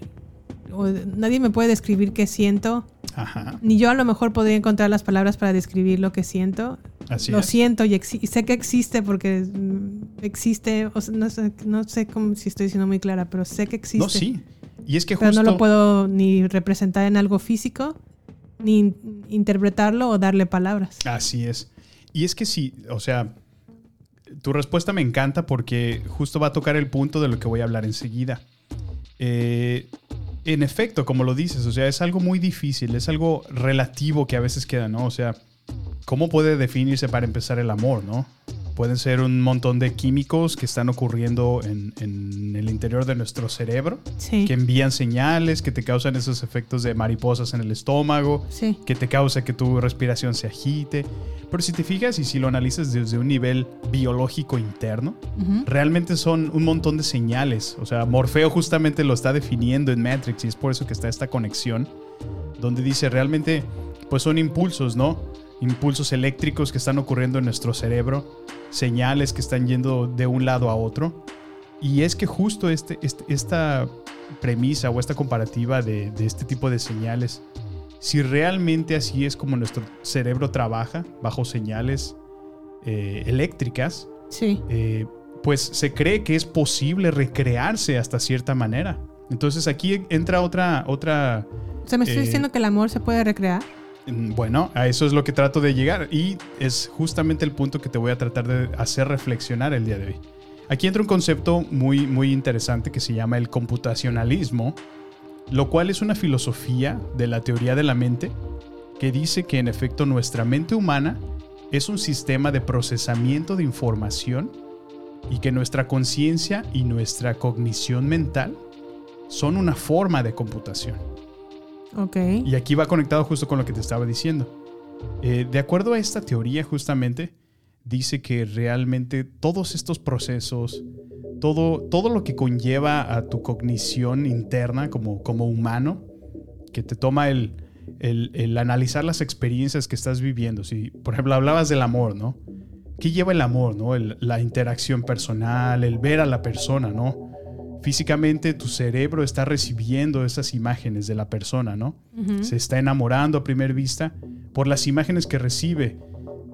o nadie me puede describir qué siento, Ajá. ni yo a lo mejor podría encontrar las palabras para describir lo que siento. Así lo es. siento y, sé que existe porque mm, existe, o sea, no sé, no sé cómo, si estoy siendo muy clara, pero sé que existe. No, sí. Y es que Pero justo... no lo puedo ni representar en algo físico, ni in- interpretarlo o darle palabras. Así es. Y es que sí, o sea, tu respuesta me encanta porque justo va a tocar el punto de lo que voy a hablar enseguida. Eh, en efecto, como lo dices, o sea, es algo muy difícil, es algo relativo que a veces queda, ¿no? O sea, ¿cómo puede definirse para empezar el amor, ¿no? Pueden ser un montón de químicos que están ocurriendo en, en el interior de nuestro cerebro, Sí. que envían señales, que te causan esos efectos de mariposas en el estómago, Sí. que te causa que tu respiración se agite. Pero si te fijas y si lo analizas desde un nivel biológico interno, Ujú. realmente son un montón de señales. O sea, Morfeo justamente lo está definiendo en Matrix y es por eso que está esta conexión, donde dice realmente, pues son impulsos, ¿no? Impulsos eléctricos que están ocurriendo en nuestro cerebro, señales que están yendo de un lado a otro. Y es que justo este, este- esta premisa o esta comparativa de, de este tipo de señales, si realmente así es como nuestro cerebro trabaja, bajo señales eh, eléctricas, Sí. eh, pues se cree que es posible recrearse hasta cierta manera. Entonces aquí entra otra... otra O sea, me estoy eh, diciendo que el amor se puede recrear. Mm, Bueno, a eso es lo que trato de llegar y es justamente el punto que te voy a tratar de hacer reflexionar el día de hoy. Aquí entra un concepto muy, muy interesante que se llama el computacionalismo, lo cual es una filosofía de la teoría de la mente que dice que en efecto nuestra mente humana es un sistema de procesamiento de información y que nuestra conciencia y nuestra cognición mental son una forma de computación. Y aquí va conectado justo con lo que te estaba diciendo. Eh, de acuerdo a esta teoría, justamente, dice que realmente todos estos procesos, todo, todo lo que conlleva a tu cognición interna como, como humano, que te toma el, el- analizar las experiencias que estás viviendo. Si, por ejemplo, hablabas del amor, ¿no? ¿Qué lleva el amor, no? La interacción personal, el ver a la persona, ¿no? Físicamente tu cerebro está recibiendo esas imágenes de la persona, ¿no? Se está enamorando a primera vista por las imágenes que recibe,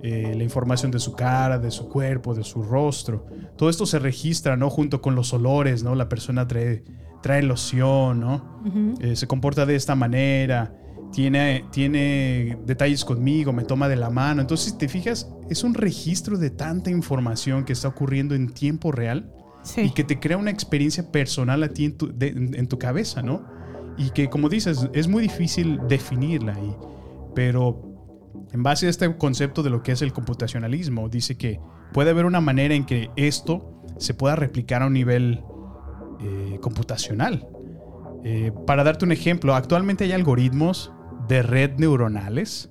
eh, la información de su cara, de su cuerpo, de su rostro. Todo esto se registra, ¿no? Junto con los olores, ¿no? La persona trae, trae loción, ¿no? Eh, se comporta de esta manera. tiene, tiene detalles conmigo, me toma de la mano. Entonces, si te fijas, es un registro de tanta información que está ocurriendo en tiempo real y que te crea una experiencia personal a ti en tu, de- en- en tu cabeza, ¿no? Y que, como dices, es muy difícil definirla ahí. Pero en base a este concepto de lo que es el computacionalismo, dice que puede haber una manera en que esto se pueda replicar a un nivel eh, computacional. Eh, para darte un ejemplo, actualmente hay algoritmos de red neuronales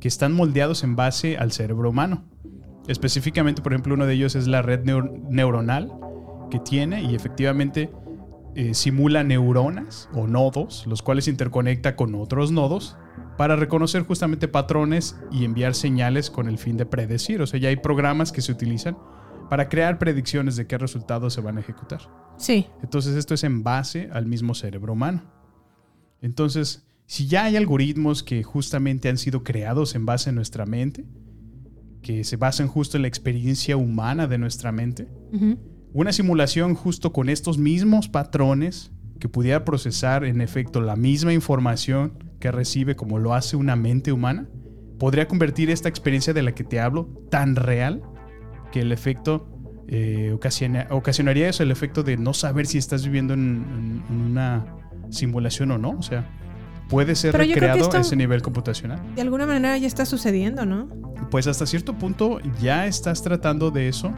que están moldeados en base al cerebro humano. Específicamente, por ejemplo, uno de ellos es la red neur- neuronal que tiene y efectivamente eh, simula neuronas o nodos, los cuales interconecta con otros nodos para reconocer justamente patrones y enviar señales con el fin de predecir. O sea, ya hay programas que se utilizan para crear predicciones de qué resultados se van a ejecutar. Sí. Entonces esto es en base al mismo cerebro humano. Entonces, si ya hay algoritmos que justamente han sido creados en base a nuestra mente, que se basan justo en la experiencia humana de nuestra mente. Una simulación justo con estos mismos patrones que pudiera procesar en efecto la misma información que recibe como lo hace una mente humana, podría convertir esta experiencia de la que te hablo tan real que el efecto eh, ocasiona- ocasionaría eso, el efecto de no saber si estás viviendo en, en- en una simulación o no. O sea, puede ser Pero recreado a ese nivel computacional. De alguna manera ya está sucediendo, ¿no? Pues hasta cierto punto ya estás tratando de eso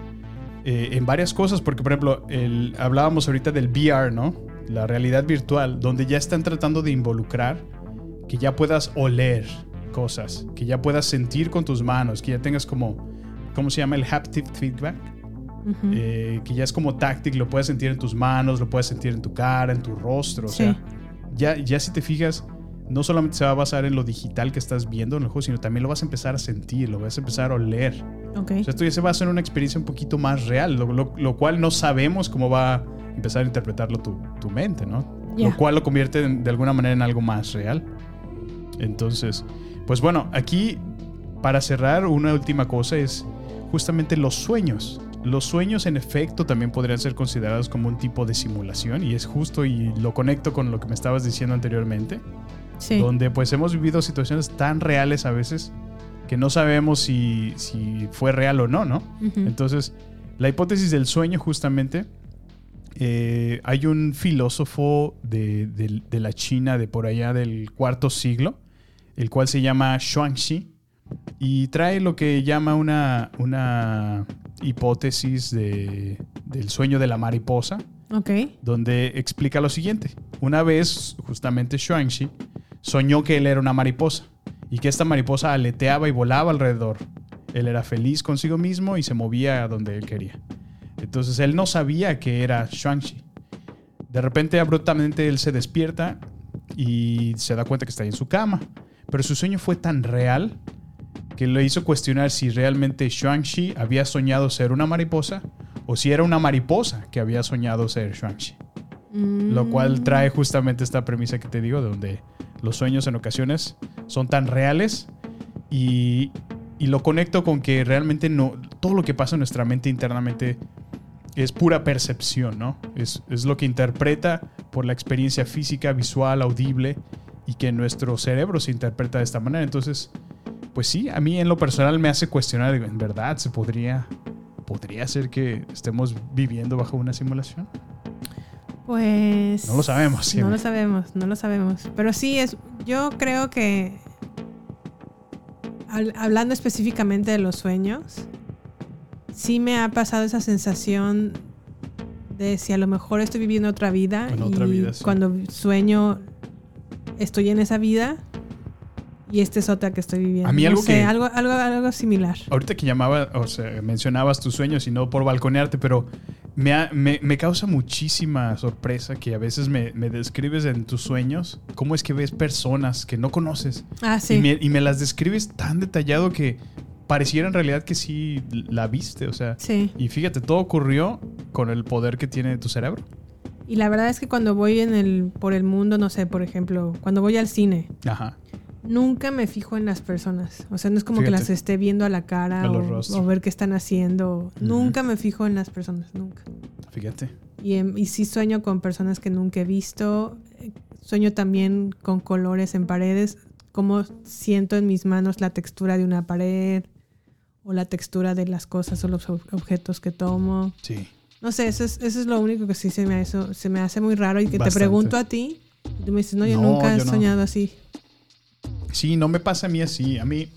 eh, en varias cosas, porque por ejemplo, el- hablábamos ahorita del VR, ¿no? La realidad virtual, donde ya están tratando de involucrar que ya puedas oler cosas, que ya puedas sentir con tus manos, que ya tengas como, ¿cómo se llama? El haptic feedback. Eh, que ya es como táctil, lo puedes sentir en tus manos, lo puedes sentir en tu cara, en tu rostro. O Sí. sea, ya, ya si te fijas, no solamente se va a basar en lo digital que estás viendo en el juego, sino también lo vas a empezar a sentir, lo vas a empezar a oler. Ok. O sea, esto ya se basa en una experiencia un poquito más real, lo, lo- lo cual no sabemos cómo va a empezar a interpretarlo tu, tu mente, ¿no? Lo cual lo convierte en- de alguna manera en algo más real. Entonces, pues bueno, aquí para cerrar, una última cosa es justamente los sueños. Los sueños en efecto también podrían ser considerados como un tipo de simulación y es justo y lo conecto con lo que me estabas diciendo anteriormente, Sí. donde pues hemos vivido situaciones tan reales a veces que no sabemos si, si fue real o no, ¿no? Entonces, la hipótesis del sueño justamente, eh, hay un filósofo de, de- de la China de por allá del cuarto siglo, el cual se llama Xuanxi, y trae lo que llama una, una hipótesis de- del sueño de la mariposa, Ok. donde explica lo siguiente. Una vez, justamente Xuanxi soñó que él era una mariposa y que esta mariposa aleteaba y volaba alrededor. Él era feliz consigo mismo y se movía a donde él quería. Entonces él no sabía que era Xuanxi. De repente, abruptamente, él se despierta y se da cuenta que está en su cama. Pero su sueño fue tan real que le hizo cuestionar si realmente Xuanxi había soñado ser una mariposa o si era una mariposa que había soñado ser Xuanxi. Lo cual trae justamente esta premisa que te digo, de donde los sueños en ocasiones son tan reales y, y lo conecto con que realmente no, todo lo que pasa en nuestra mente internamente es pura percepción, ¿no? Es, es lo que interpreta por la experiencia física, visual, audible y que nuestro cerebro se interpreta de esta manera. Entonces, pues sí, a mí en lo personal me hace cuestionar, ¿en verdad se podría, podría ser que estemos viviendo bajo una simulación? Pues. No lo sabemos, No siempre. lo sabemos, no lo sabemos. Pero sí es. Yo creo que. al- hablando específicamente de los sueños, sí me ha pasado esa sensación de si a lo mejor estoy viviendo otra vida En y otra vida, sí. cuando sueño estoy en esa vida y esta es otra que estoy viviendo. A mí No algo sé, que- algo, algo, algo similar. Ahorita que llamaba, o sea, mencionabas tus sueños y no por balconearte, pero me, ha- me, me causa muchísima sorpresa que a veces me, me describes en tus sueños cómo es que ves personas que no conoces. Ah, sí. Y me, y me las describes tan detallado que pareciera en realidad que sí la viste, o sea. Sí. Y fíjate, todo ocurrió con el poder que tiene tu cerebro. Y la verdad es que cuando voy en el, por el mundo, no sé, por ejemplo, cuando voy al cine, Ajá. Nunca me fijo en las personas. O sea, no es como que las esté viendo a la cara A o, ver qué están haciendo. Nunca me fijo en las personas, nunca. Fíjate. Y, em, y sí sueño con personas que nunca he visto. Sueño también con colores en paredes. cómo siento en mis manos la textura de una pared o la textura de las cosas o los ob- objetos que tomo. Sí. No sé, eso es, eso es lo único que sí se me, hace, se me hace muy raro y que Bastante. te pregunto a ti y tú me dices, no, yo No, nunca he yo no. soñado así. Sí, no me pasa a mí así. A mí,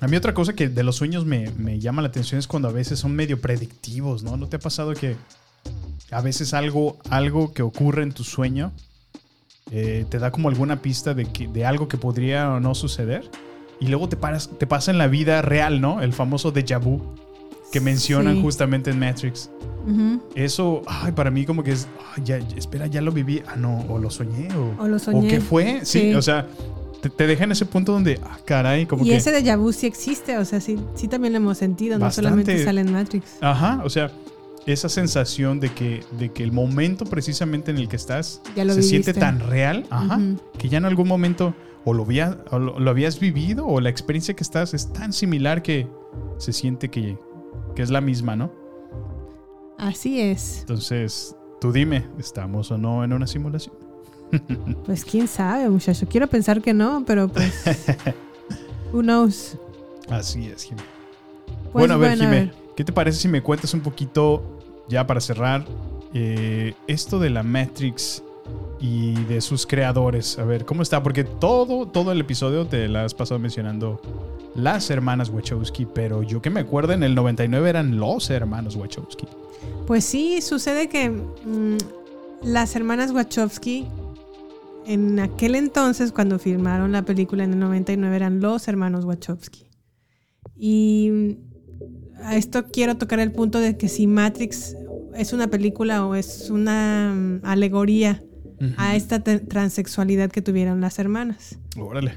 a mí otra cosa que de los sueños me, me llama la atención es cuando a veces son medio predictivos, ¿no? ¿No te ha pasado que a veces algo, algo que ocurre en tu sueño eh, te da como alguna pista de, que, de algo que podría o no suceder? Y luego te, paras, te pasa en la vida real, ¿no? El famoso déjà vu que mencionan Sí. justamente en Matrix. Ujú. Eso, ay, para mí como que es, ay, ya, espera, ya lo viví. Ah, no, o lo soñé, o, O lo soñé. qué fue. Sí, Sí. o sea, te, te deja en ese punto donde, ah, caray, como y que... ese déjà vu sí existe, o sea, sí, sí también lo hemos sentido, no solamente sale en Matrix. Ajá, o sea, esa sensación de que, de que el momento precisamente en el que estás Ya lo se siente tan real, ajá, que ya en algún momento o lo, había- o lo, lo habías vivido o la experiencia que estás es tan similar que se siente que, que es la misma, ¿no? Así es. Entonces, tú dime, ¿estamos o no en una simulación? Pues quién sabe, muchacho. Quiero pensar que no, pero pues. who knows? Así es, Jimé. Pues bueno, a ver, bueno, a Jimé, ver. ¿qué te parece si me cuentas un poquito, ya para cerrar, eh, esto de la Matrix y de sus creadores? A ver, ¿cómo está? Porque todo, todo el episodio te la has pasado mencionando las hermanas Wachowski, pero yo que me acuerdo en el 99 eran los hermanos Wachowski. Pues sí, sucede que mm, las hermanas Wachowski, en aquel entonces, cuando filmaron la película en el 99, eran los hermanos Wachowski. Y a esto quiero tocar el punto de que si Matrix es una película o es una mm, alegoría a esta transexualidad que tuvieron las hermanas. Órale.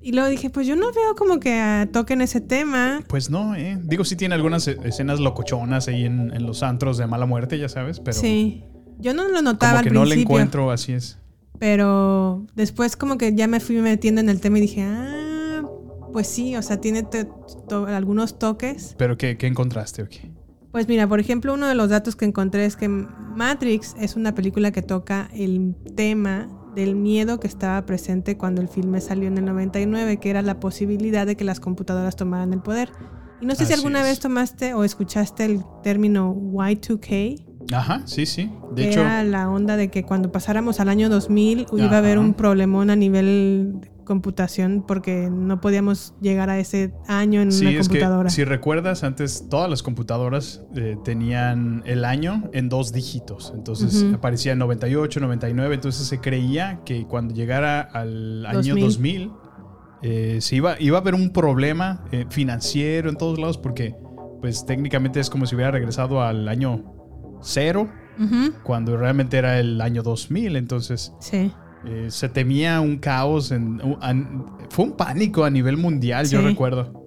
Y luego dije, pues yo no veo como que ah, toquen ese tema. Pues no, ¿eh? Digo, sí tiene algunas e- escenas locochonas ahí en, en los antros de mala muerte, ya sabes, pero sí. Yo no lo notaba como al que no le principio. encuentro, así es. Pero después como que ya me fui metiendo en el tema y dije, ah, pues sí, o sea, tiene to- algunos toques. ¿Pero qué, qué encontraste o qué? Pues mira, por ejemplo, uno de los datos que encontré es que Matrix es una película que toca el tema del miedo que estaba presente cuando el filme salió en el 99, que era la posibilidad de que las computadoras tomaran el poder. Y no sé si alguna es. vez tomaste o escuchaste el término Y2K, Ajá, sí, sí. De que hecho, era la onda de que cuando pasáramos al año 2000 iba a haber un problemón a nivel computación porque no podíamos llegar a ese año en sí, una es que computadora. si recuerdas, antes todas las computadoras eh, tenían el año en dos dígitos. Entonces Ujú. aparecía 98, 99. Entonces se creía que cuando llegara al año 2000. 2000, eh, se iba, iba a haber un problema eh, financiero en todos lados porque pues técnicamente es como si hubiera regresado al año cero cuando realmente era el año 2000. Entonces Sí. eh, se temía un caos, en, fue un pánico a nivel mundial, yo recuerdo.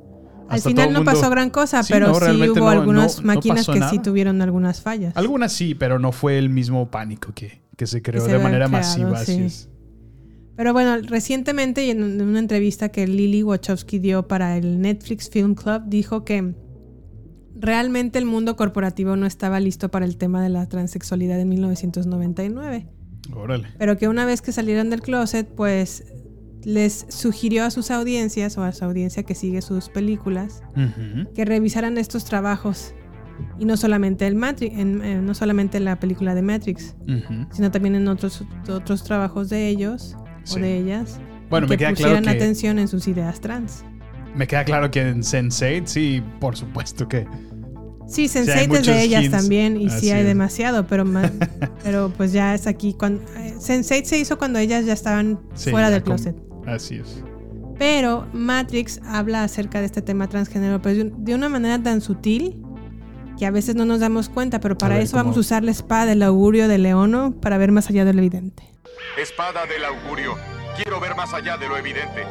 Al final no mundo- pasó gran cosa, Sí, pero no, sí hubo no- algunas no- máquinas que nada. sí tuvieron algunas fallas. Algunas sí, pero no fue el mismo pánico que, que se creó se de manera creado, masiva. así sí. es. Pero bueno, recientemente en una entrevista que Lily Wachowski dio para el Netflix Film Club, dijo que realmente el mundo corporativo no estaba listo para el tema de la transexualidad en 1999. Órale. Pero que una vez que salieron del closet, pues les sugirió a sus audiencias o a su audiencia que sigue sus películas que revisaran estos trabajos y no solamente el Matrix, en- eh, no solamente la película de Matrix, sino también en otros otros trabajos de ellos Sí. o de ellas. Bueno, y me que queda claro pusieran que- atención en sus ideas trans. Me queda claro que en Sense8 sí, por supuesto que. Sí, Sí, hay Sense8 es de ellas hints. también y sí hay es. demasiado, pero pero pues ya es aquí cuando eh, Sense8 se hizo cuando ellas ya estaban Sí, fuera ya del con- closet. Así es. Pero Matrix habla acerca de este tema transgénero, pero de- una manera tan sutil que a veces no nos damos cuenta, pero para ver, eso vamos a usar la espada del augurio de Leono para ver más allá de lo evidente. Espada del augurio. Quiero ver más allá de lo evidente.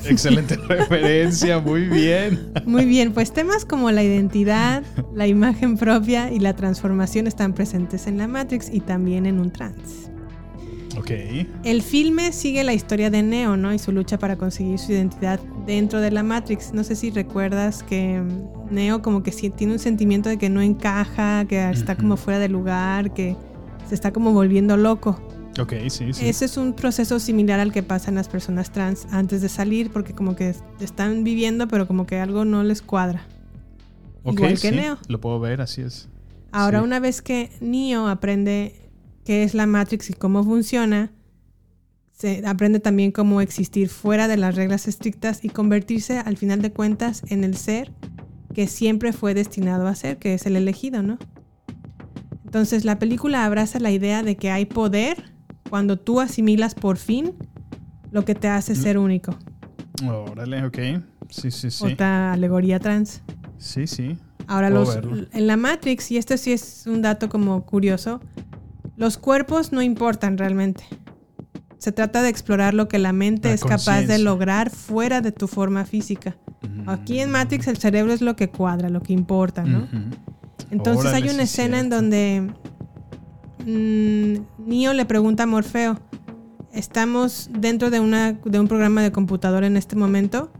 Excelente referencia, muy bien. Muy bien, pues temas como la identidad, la imagen propia y la transformación están presentes en la Matrix y también en un trans. Ok. El filme sigue la historia de Neo, ¿no? Y su lucha para conseguir su identidad dentro de la Matrix. No sé si recuerdas que mm, Neo como que tiene un sentimiento de que no encaja, que está como fuera de lugar, que se está como volviendo loco. Ok, sí, sí. Ese es un proceso similar al que pasa en las personas trans antes de salir, porque como que están viviendo, pero como que algo no les cuadra. Igual que sí, Neo. Lo puedo ver, así es. Ahora, Sí. una vez que Neo aprende qué es la Matrix y cómo funciona, se aprende también cómo existir fuera de las reglas estrictas y convertirse, al final de cuentas, en el ser que siempre fue destinado a ser, que es el elegido, ¿no? Entonces, la película abraza la idea de que hay poder cuando tú asimilas por fin lo que te hace ser único. Órale, ok. Sí, sí, sí. Otra alegoría trans. Sí, sí. Ahora, Puedo los, verlo. en la Matrix, y esto sí es un dato como curioso, los cuerpos no importan realmente. Se trata de explorar lo que la mente La es capaz de lograr fuera de tu forma física. Aquí en Matrix el cerebro es lo que cuadra, lo que importa, ¿no? Entonces Órale, hay una escena en donde mm, Neo le pregunta a Morfeo, estamos dentro de, una, de un programa de computadora en este momento,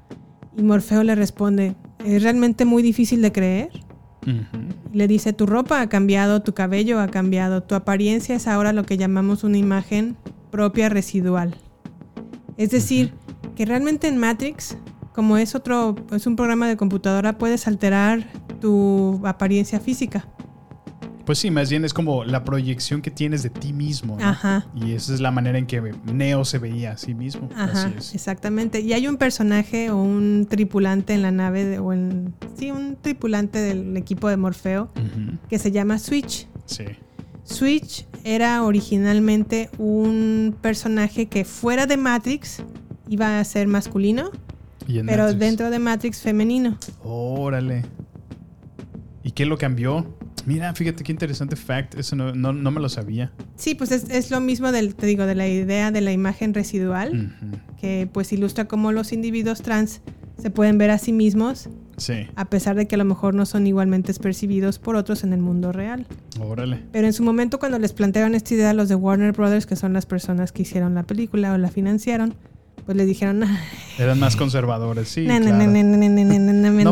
y Morfeo le responde, es realmente muy difícil de creer. Le dice, tu ropa ha cambiado, tu cabello ha cambiado, tu apariencia es ahora lo que llamamos una imagen propia residual. Es decir, que realmente en Matrix, como es otro, es un programa de computadora, puedes alterar tu apariencia física. Pues sí, más bien es como la proyección que tienes de ti mismo. ¿no? Ajá. Y esa es la manera en que Neo se veía a sí mismo. Ajá, Así es. exactamente. Y hay un personaje o un tripulante en la nave, de- o en, sí, un tripulante del equipo de Morfeo, que se llama Switch. Sí. Switch era originalmente un personaje que fuera de Matrix iba a ser masculino, pero Matrix. dentro de Matrix femenino. Órale. ¿Y qué lo cambió? Mira, fíjate qué interesante fact. Eso no, no, no me lo sabía. Sí, pues es, es lo mismo del, te digo, de la idea de la imagen residual, que pues ilustra cómo los individuos trans se pueden ver a sí mismos, Sí. a pesar de que a lo mejor no son igualmente percibidos por otros en el mundo real. Órale. Pero en su momento cuando les plantearon esta idea a los de Warner Brothers, que son las personas que hicieron la película o la financiaron, pues les dijeron, "Ah, Eran más conservadores, sí. No,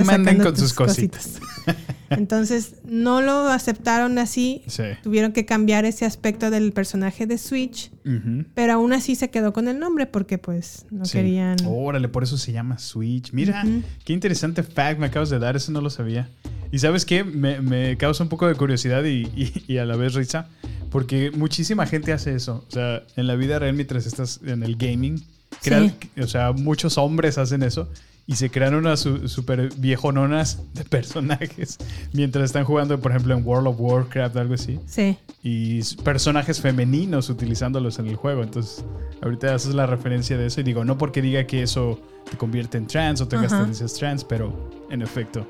me anden con tus sus cositas. Entonces no lo aceptaron así. Sí. Tuvieron que cambiar ese aspecto del personaje de Switch. Pero aún así se quedó con el nombre porque pues no Sí. querían... Órale, por eso se llama Switch. Mira, qué interesante fact me acabas de dar, eso no lo sabía. Y sabes qué, me, me causa un poco de curiosidad y, y- y a la vez risa, porque muchísima gente hace eso. O sea, en la vida real mientras estás en el gaming, crean- o sea, muchos hombres hacen eso y se crean unas su- super viejononas de personajes mientras están jugando, por ejemplo, en World of Warcraft, algo así. Sí. Y personajes femeninos utilizándolos en el juego. Entonces, ahorita haces la referencia de eso y digo, no porque diga que eso te convierte en trans o tengas tendencias trans, pero en efecto.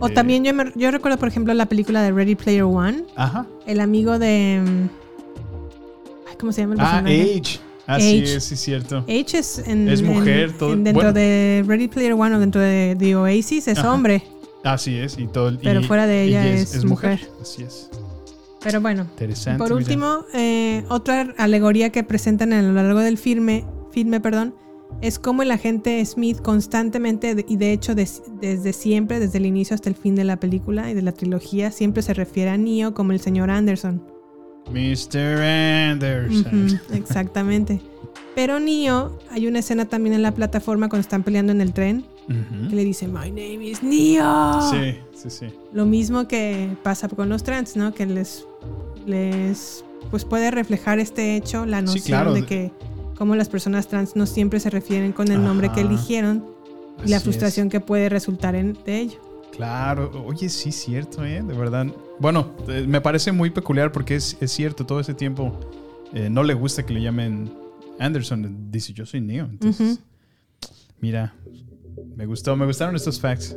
O eh, también yo, me- yo recuerdo, por ejemplo, la película de Ready Player One. Ajá. El amigo de... mm, ¿Cómo se llama el Ah, personaje? Age. Así Age. es, sí, es cierto. H es, en, Es mujer, en- todo- en dentro bueno. de Ready Player One o dentro de The Oasis es Ajá. hombre. Así es, y todo. el- Pero y- fuera de ella es mujer. Así es. Pero bueno. Interesante. Por último, eh, otra alegoría que presentan a lo largo del filme, filme perdón, es cómo el agente Smith constantemente, y de hecho des- desde siempre, desde el inicio hasta el fin de la película y de la trilogía, siempre se refiere a Neo como el señor Anderson. Mr. Anderson. Ujú, exactamente. Pero Neo, hay una escena también en la plataforma cuando están peleando en el tren, que le dice, My name is Neo. Sí, sí, sí. Lo mismo que pasa con los trans, ¿no? Que les, les pues puede reflejar este hecho, la Sí, noción claro. de que como las personas trans no siempre se refieren con el nombre que eligieron y la frustración que puede resultar en, de ello. Claro, oye, sí, cierto, ¿eh? De verdad. Bueno, eh, me parece muy peculiar porque es, es cierto, todo ese tiempo eh, no le gusta que le llamen Anderson. Dice, yo soy Neo. Entonces, mira, me gustó, me gustaron estos facts.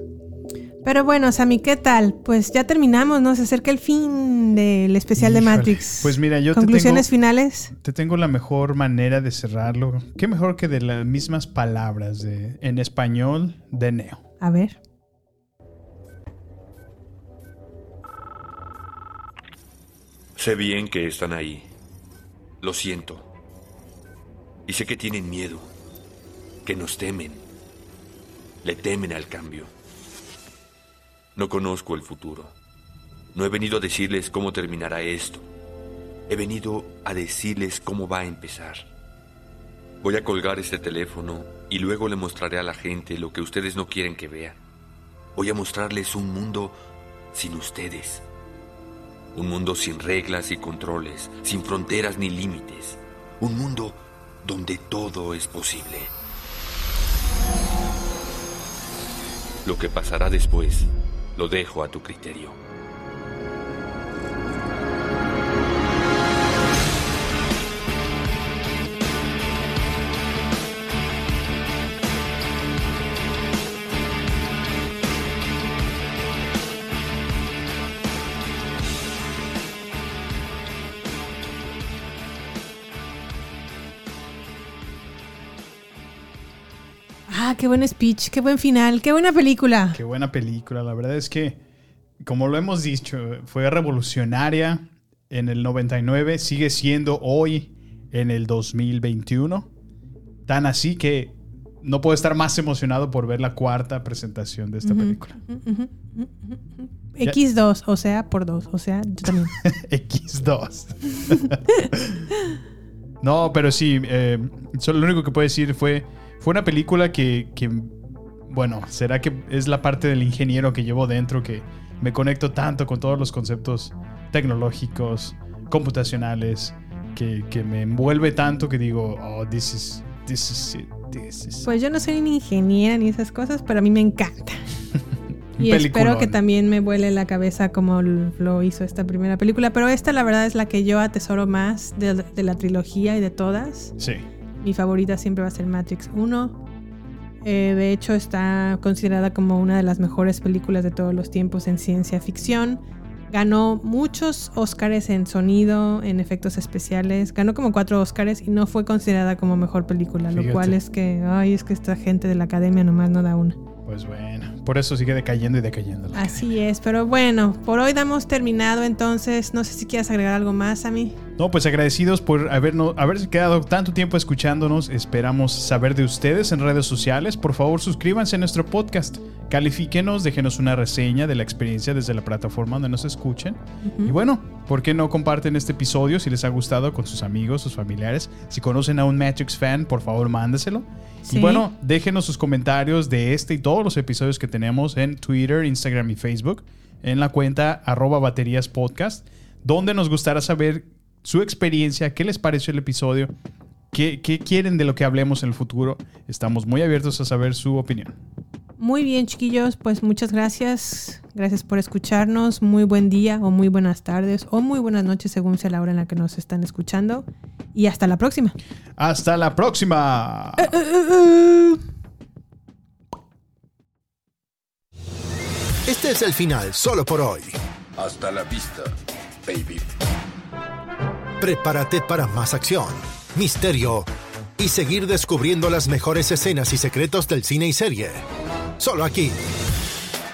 Pero bueno, Sammy, ¿qué tal? Pues ya terminamos, ¿no? Se acerca el fin del especial de. Matrix. Pues mira, yo te Conclusiones tengo- finales. Te tengo la mejor manera de cerrarlo. ¿Qué mejor que de las mismas palabras de, en español de Neo? A ver. Sé bien que están ahí. Lo siento. Y sé que tienen miedo. Que nos temen. Le temen al cambio. No conozco el futuro. No he venido a decirles cómo terminará esto. He venido a decirles cómo va a empezar. Voy a colgar este teléfono y luego le mostraré a la gente lo que ustedes no quieren que vean. Voy a mostrarles un mundo sin ustedes. Un mundo sin reglas y controles, sin fronteras ni límites. Un mundo donde todo es posible. Lo que pasará después lo dejo a tu criterio. Qué buen speech, qué buen final, qué buena película. Qué buena película. La verdad es que, como lo hemos dicho, fue revolucionaria en el 99, sigue siendo hoy en el 2021. Tan así que no puedo estar más emocionado por ver la cuarta presentación de esta película. ujú, ujú, ujú, ujú. X2, o sea, por dos, o sea, yo también. X2. no, pero sí, eh, solo lo único que puedo decir fue, fue una película que, que, bueno, será que es la parte del ingeniero que llevo dentro que me conecto tanto con todos los conceptos tecnológicos, computacionales, que, que me envuelve tanto que digo, oh, this is, this is it, this is Pues yo no soy ni ingeniera ni esas cosas, pero a mí me encanta. Y espero que también me vuele la cabeza como lo hizo esta primera película. Pero esta, la verdad, es la que yo atesoro más de, de la trilogía y de todas. Sí. Mi favorita siempre va a ser Matrix 1. Eh, de hecho, está considerada como una de las mejores películas de todos los tiempos en ciencia ficción. Ganó muchos Oscars en sonido, en efectos especiales. Ganó como cuatro Oscars y no fue considerada como mejor película, lo cual es que, ay, es que esta gente de la academia nomás no da una. Pues bueno, por eso sigue decayendo y decayendo. Así es, pero bueno, por hoy damos terminado entonces. No sé si quieres agregar algo más a mí. No, pues agradecidos por habernos, haberse quedado tanto tiempo escuchándonos. Esperamos saber de ustedes en redes sociales. Por favor, suscríbanse a nuestro podcast. Califíquenos, déjenos una reseña de la experiencia desde la plataforma donde nos escuchen. Ujú. Y bueno, ¿por qué no comparten este episodio si les ha gustado con sus amigos, sus familiares? Si conocen a un Matrix fan, por favor, mándeselo. Sí. Y bueno, déjenos sus comentarios de este y todos los episodios que tenemos en Twitter, Instagram y Facebook, en la cuenta arroba baterías podcast, donde nos gustará saber su experiencia, qué les pareció el episodio, qué, qué quieren de lo que hablemos en el futuro. Estamos muy abiertos a saber su opinión. Muy bien, chiquillos, pues muchas gracias. Gracias por escucharnos. Muy buen día o muy buenas tardes o muy buenas noches según sea la hora en la que nos están escuchando. Y hasta la próxima. Hasta la próxima. Este es el final solo por hoy. Hasta la vista, baby. Prepárate para más acción, misterio y seguir descubriendo las mejores escenas y secretos del cine y serie. Solo aquí,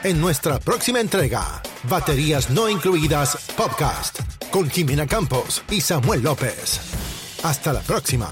en nuestra próxima entrega, Baterías No Incluidas Podcast, con Jimena Campos y Samuel López. Hasta la próxima.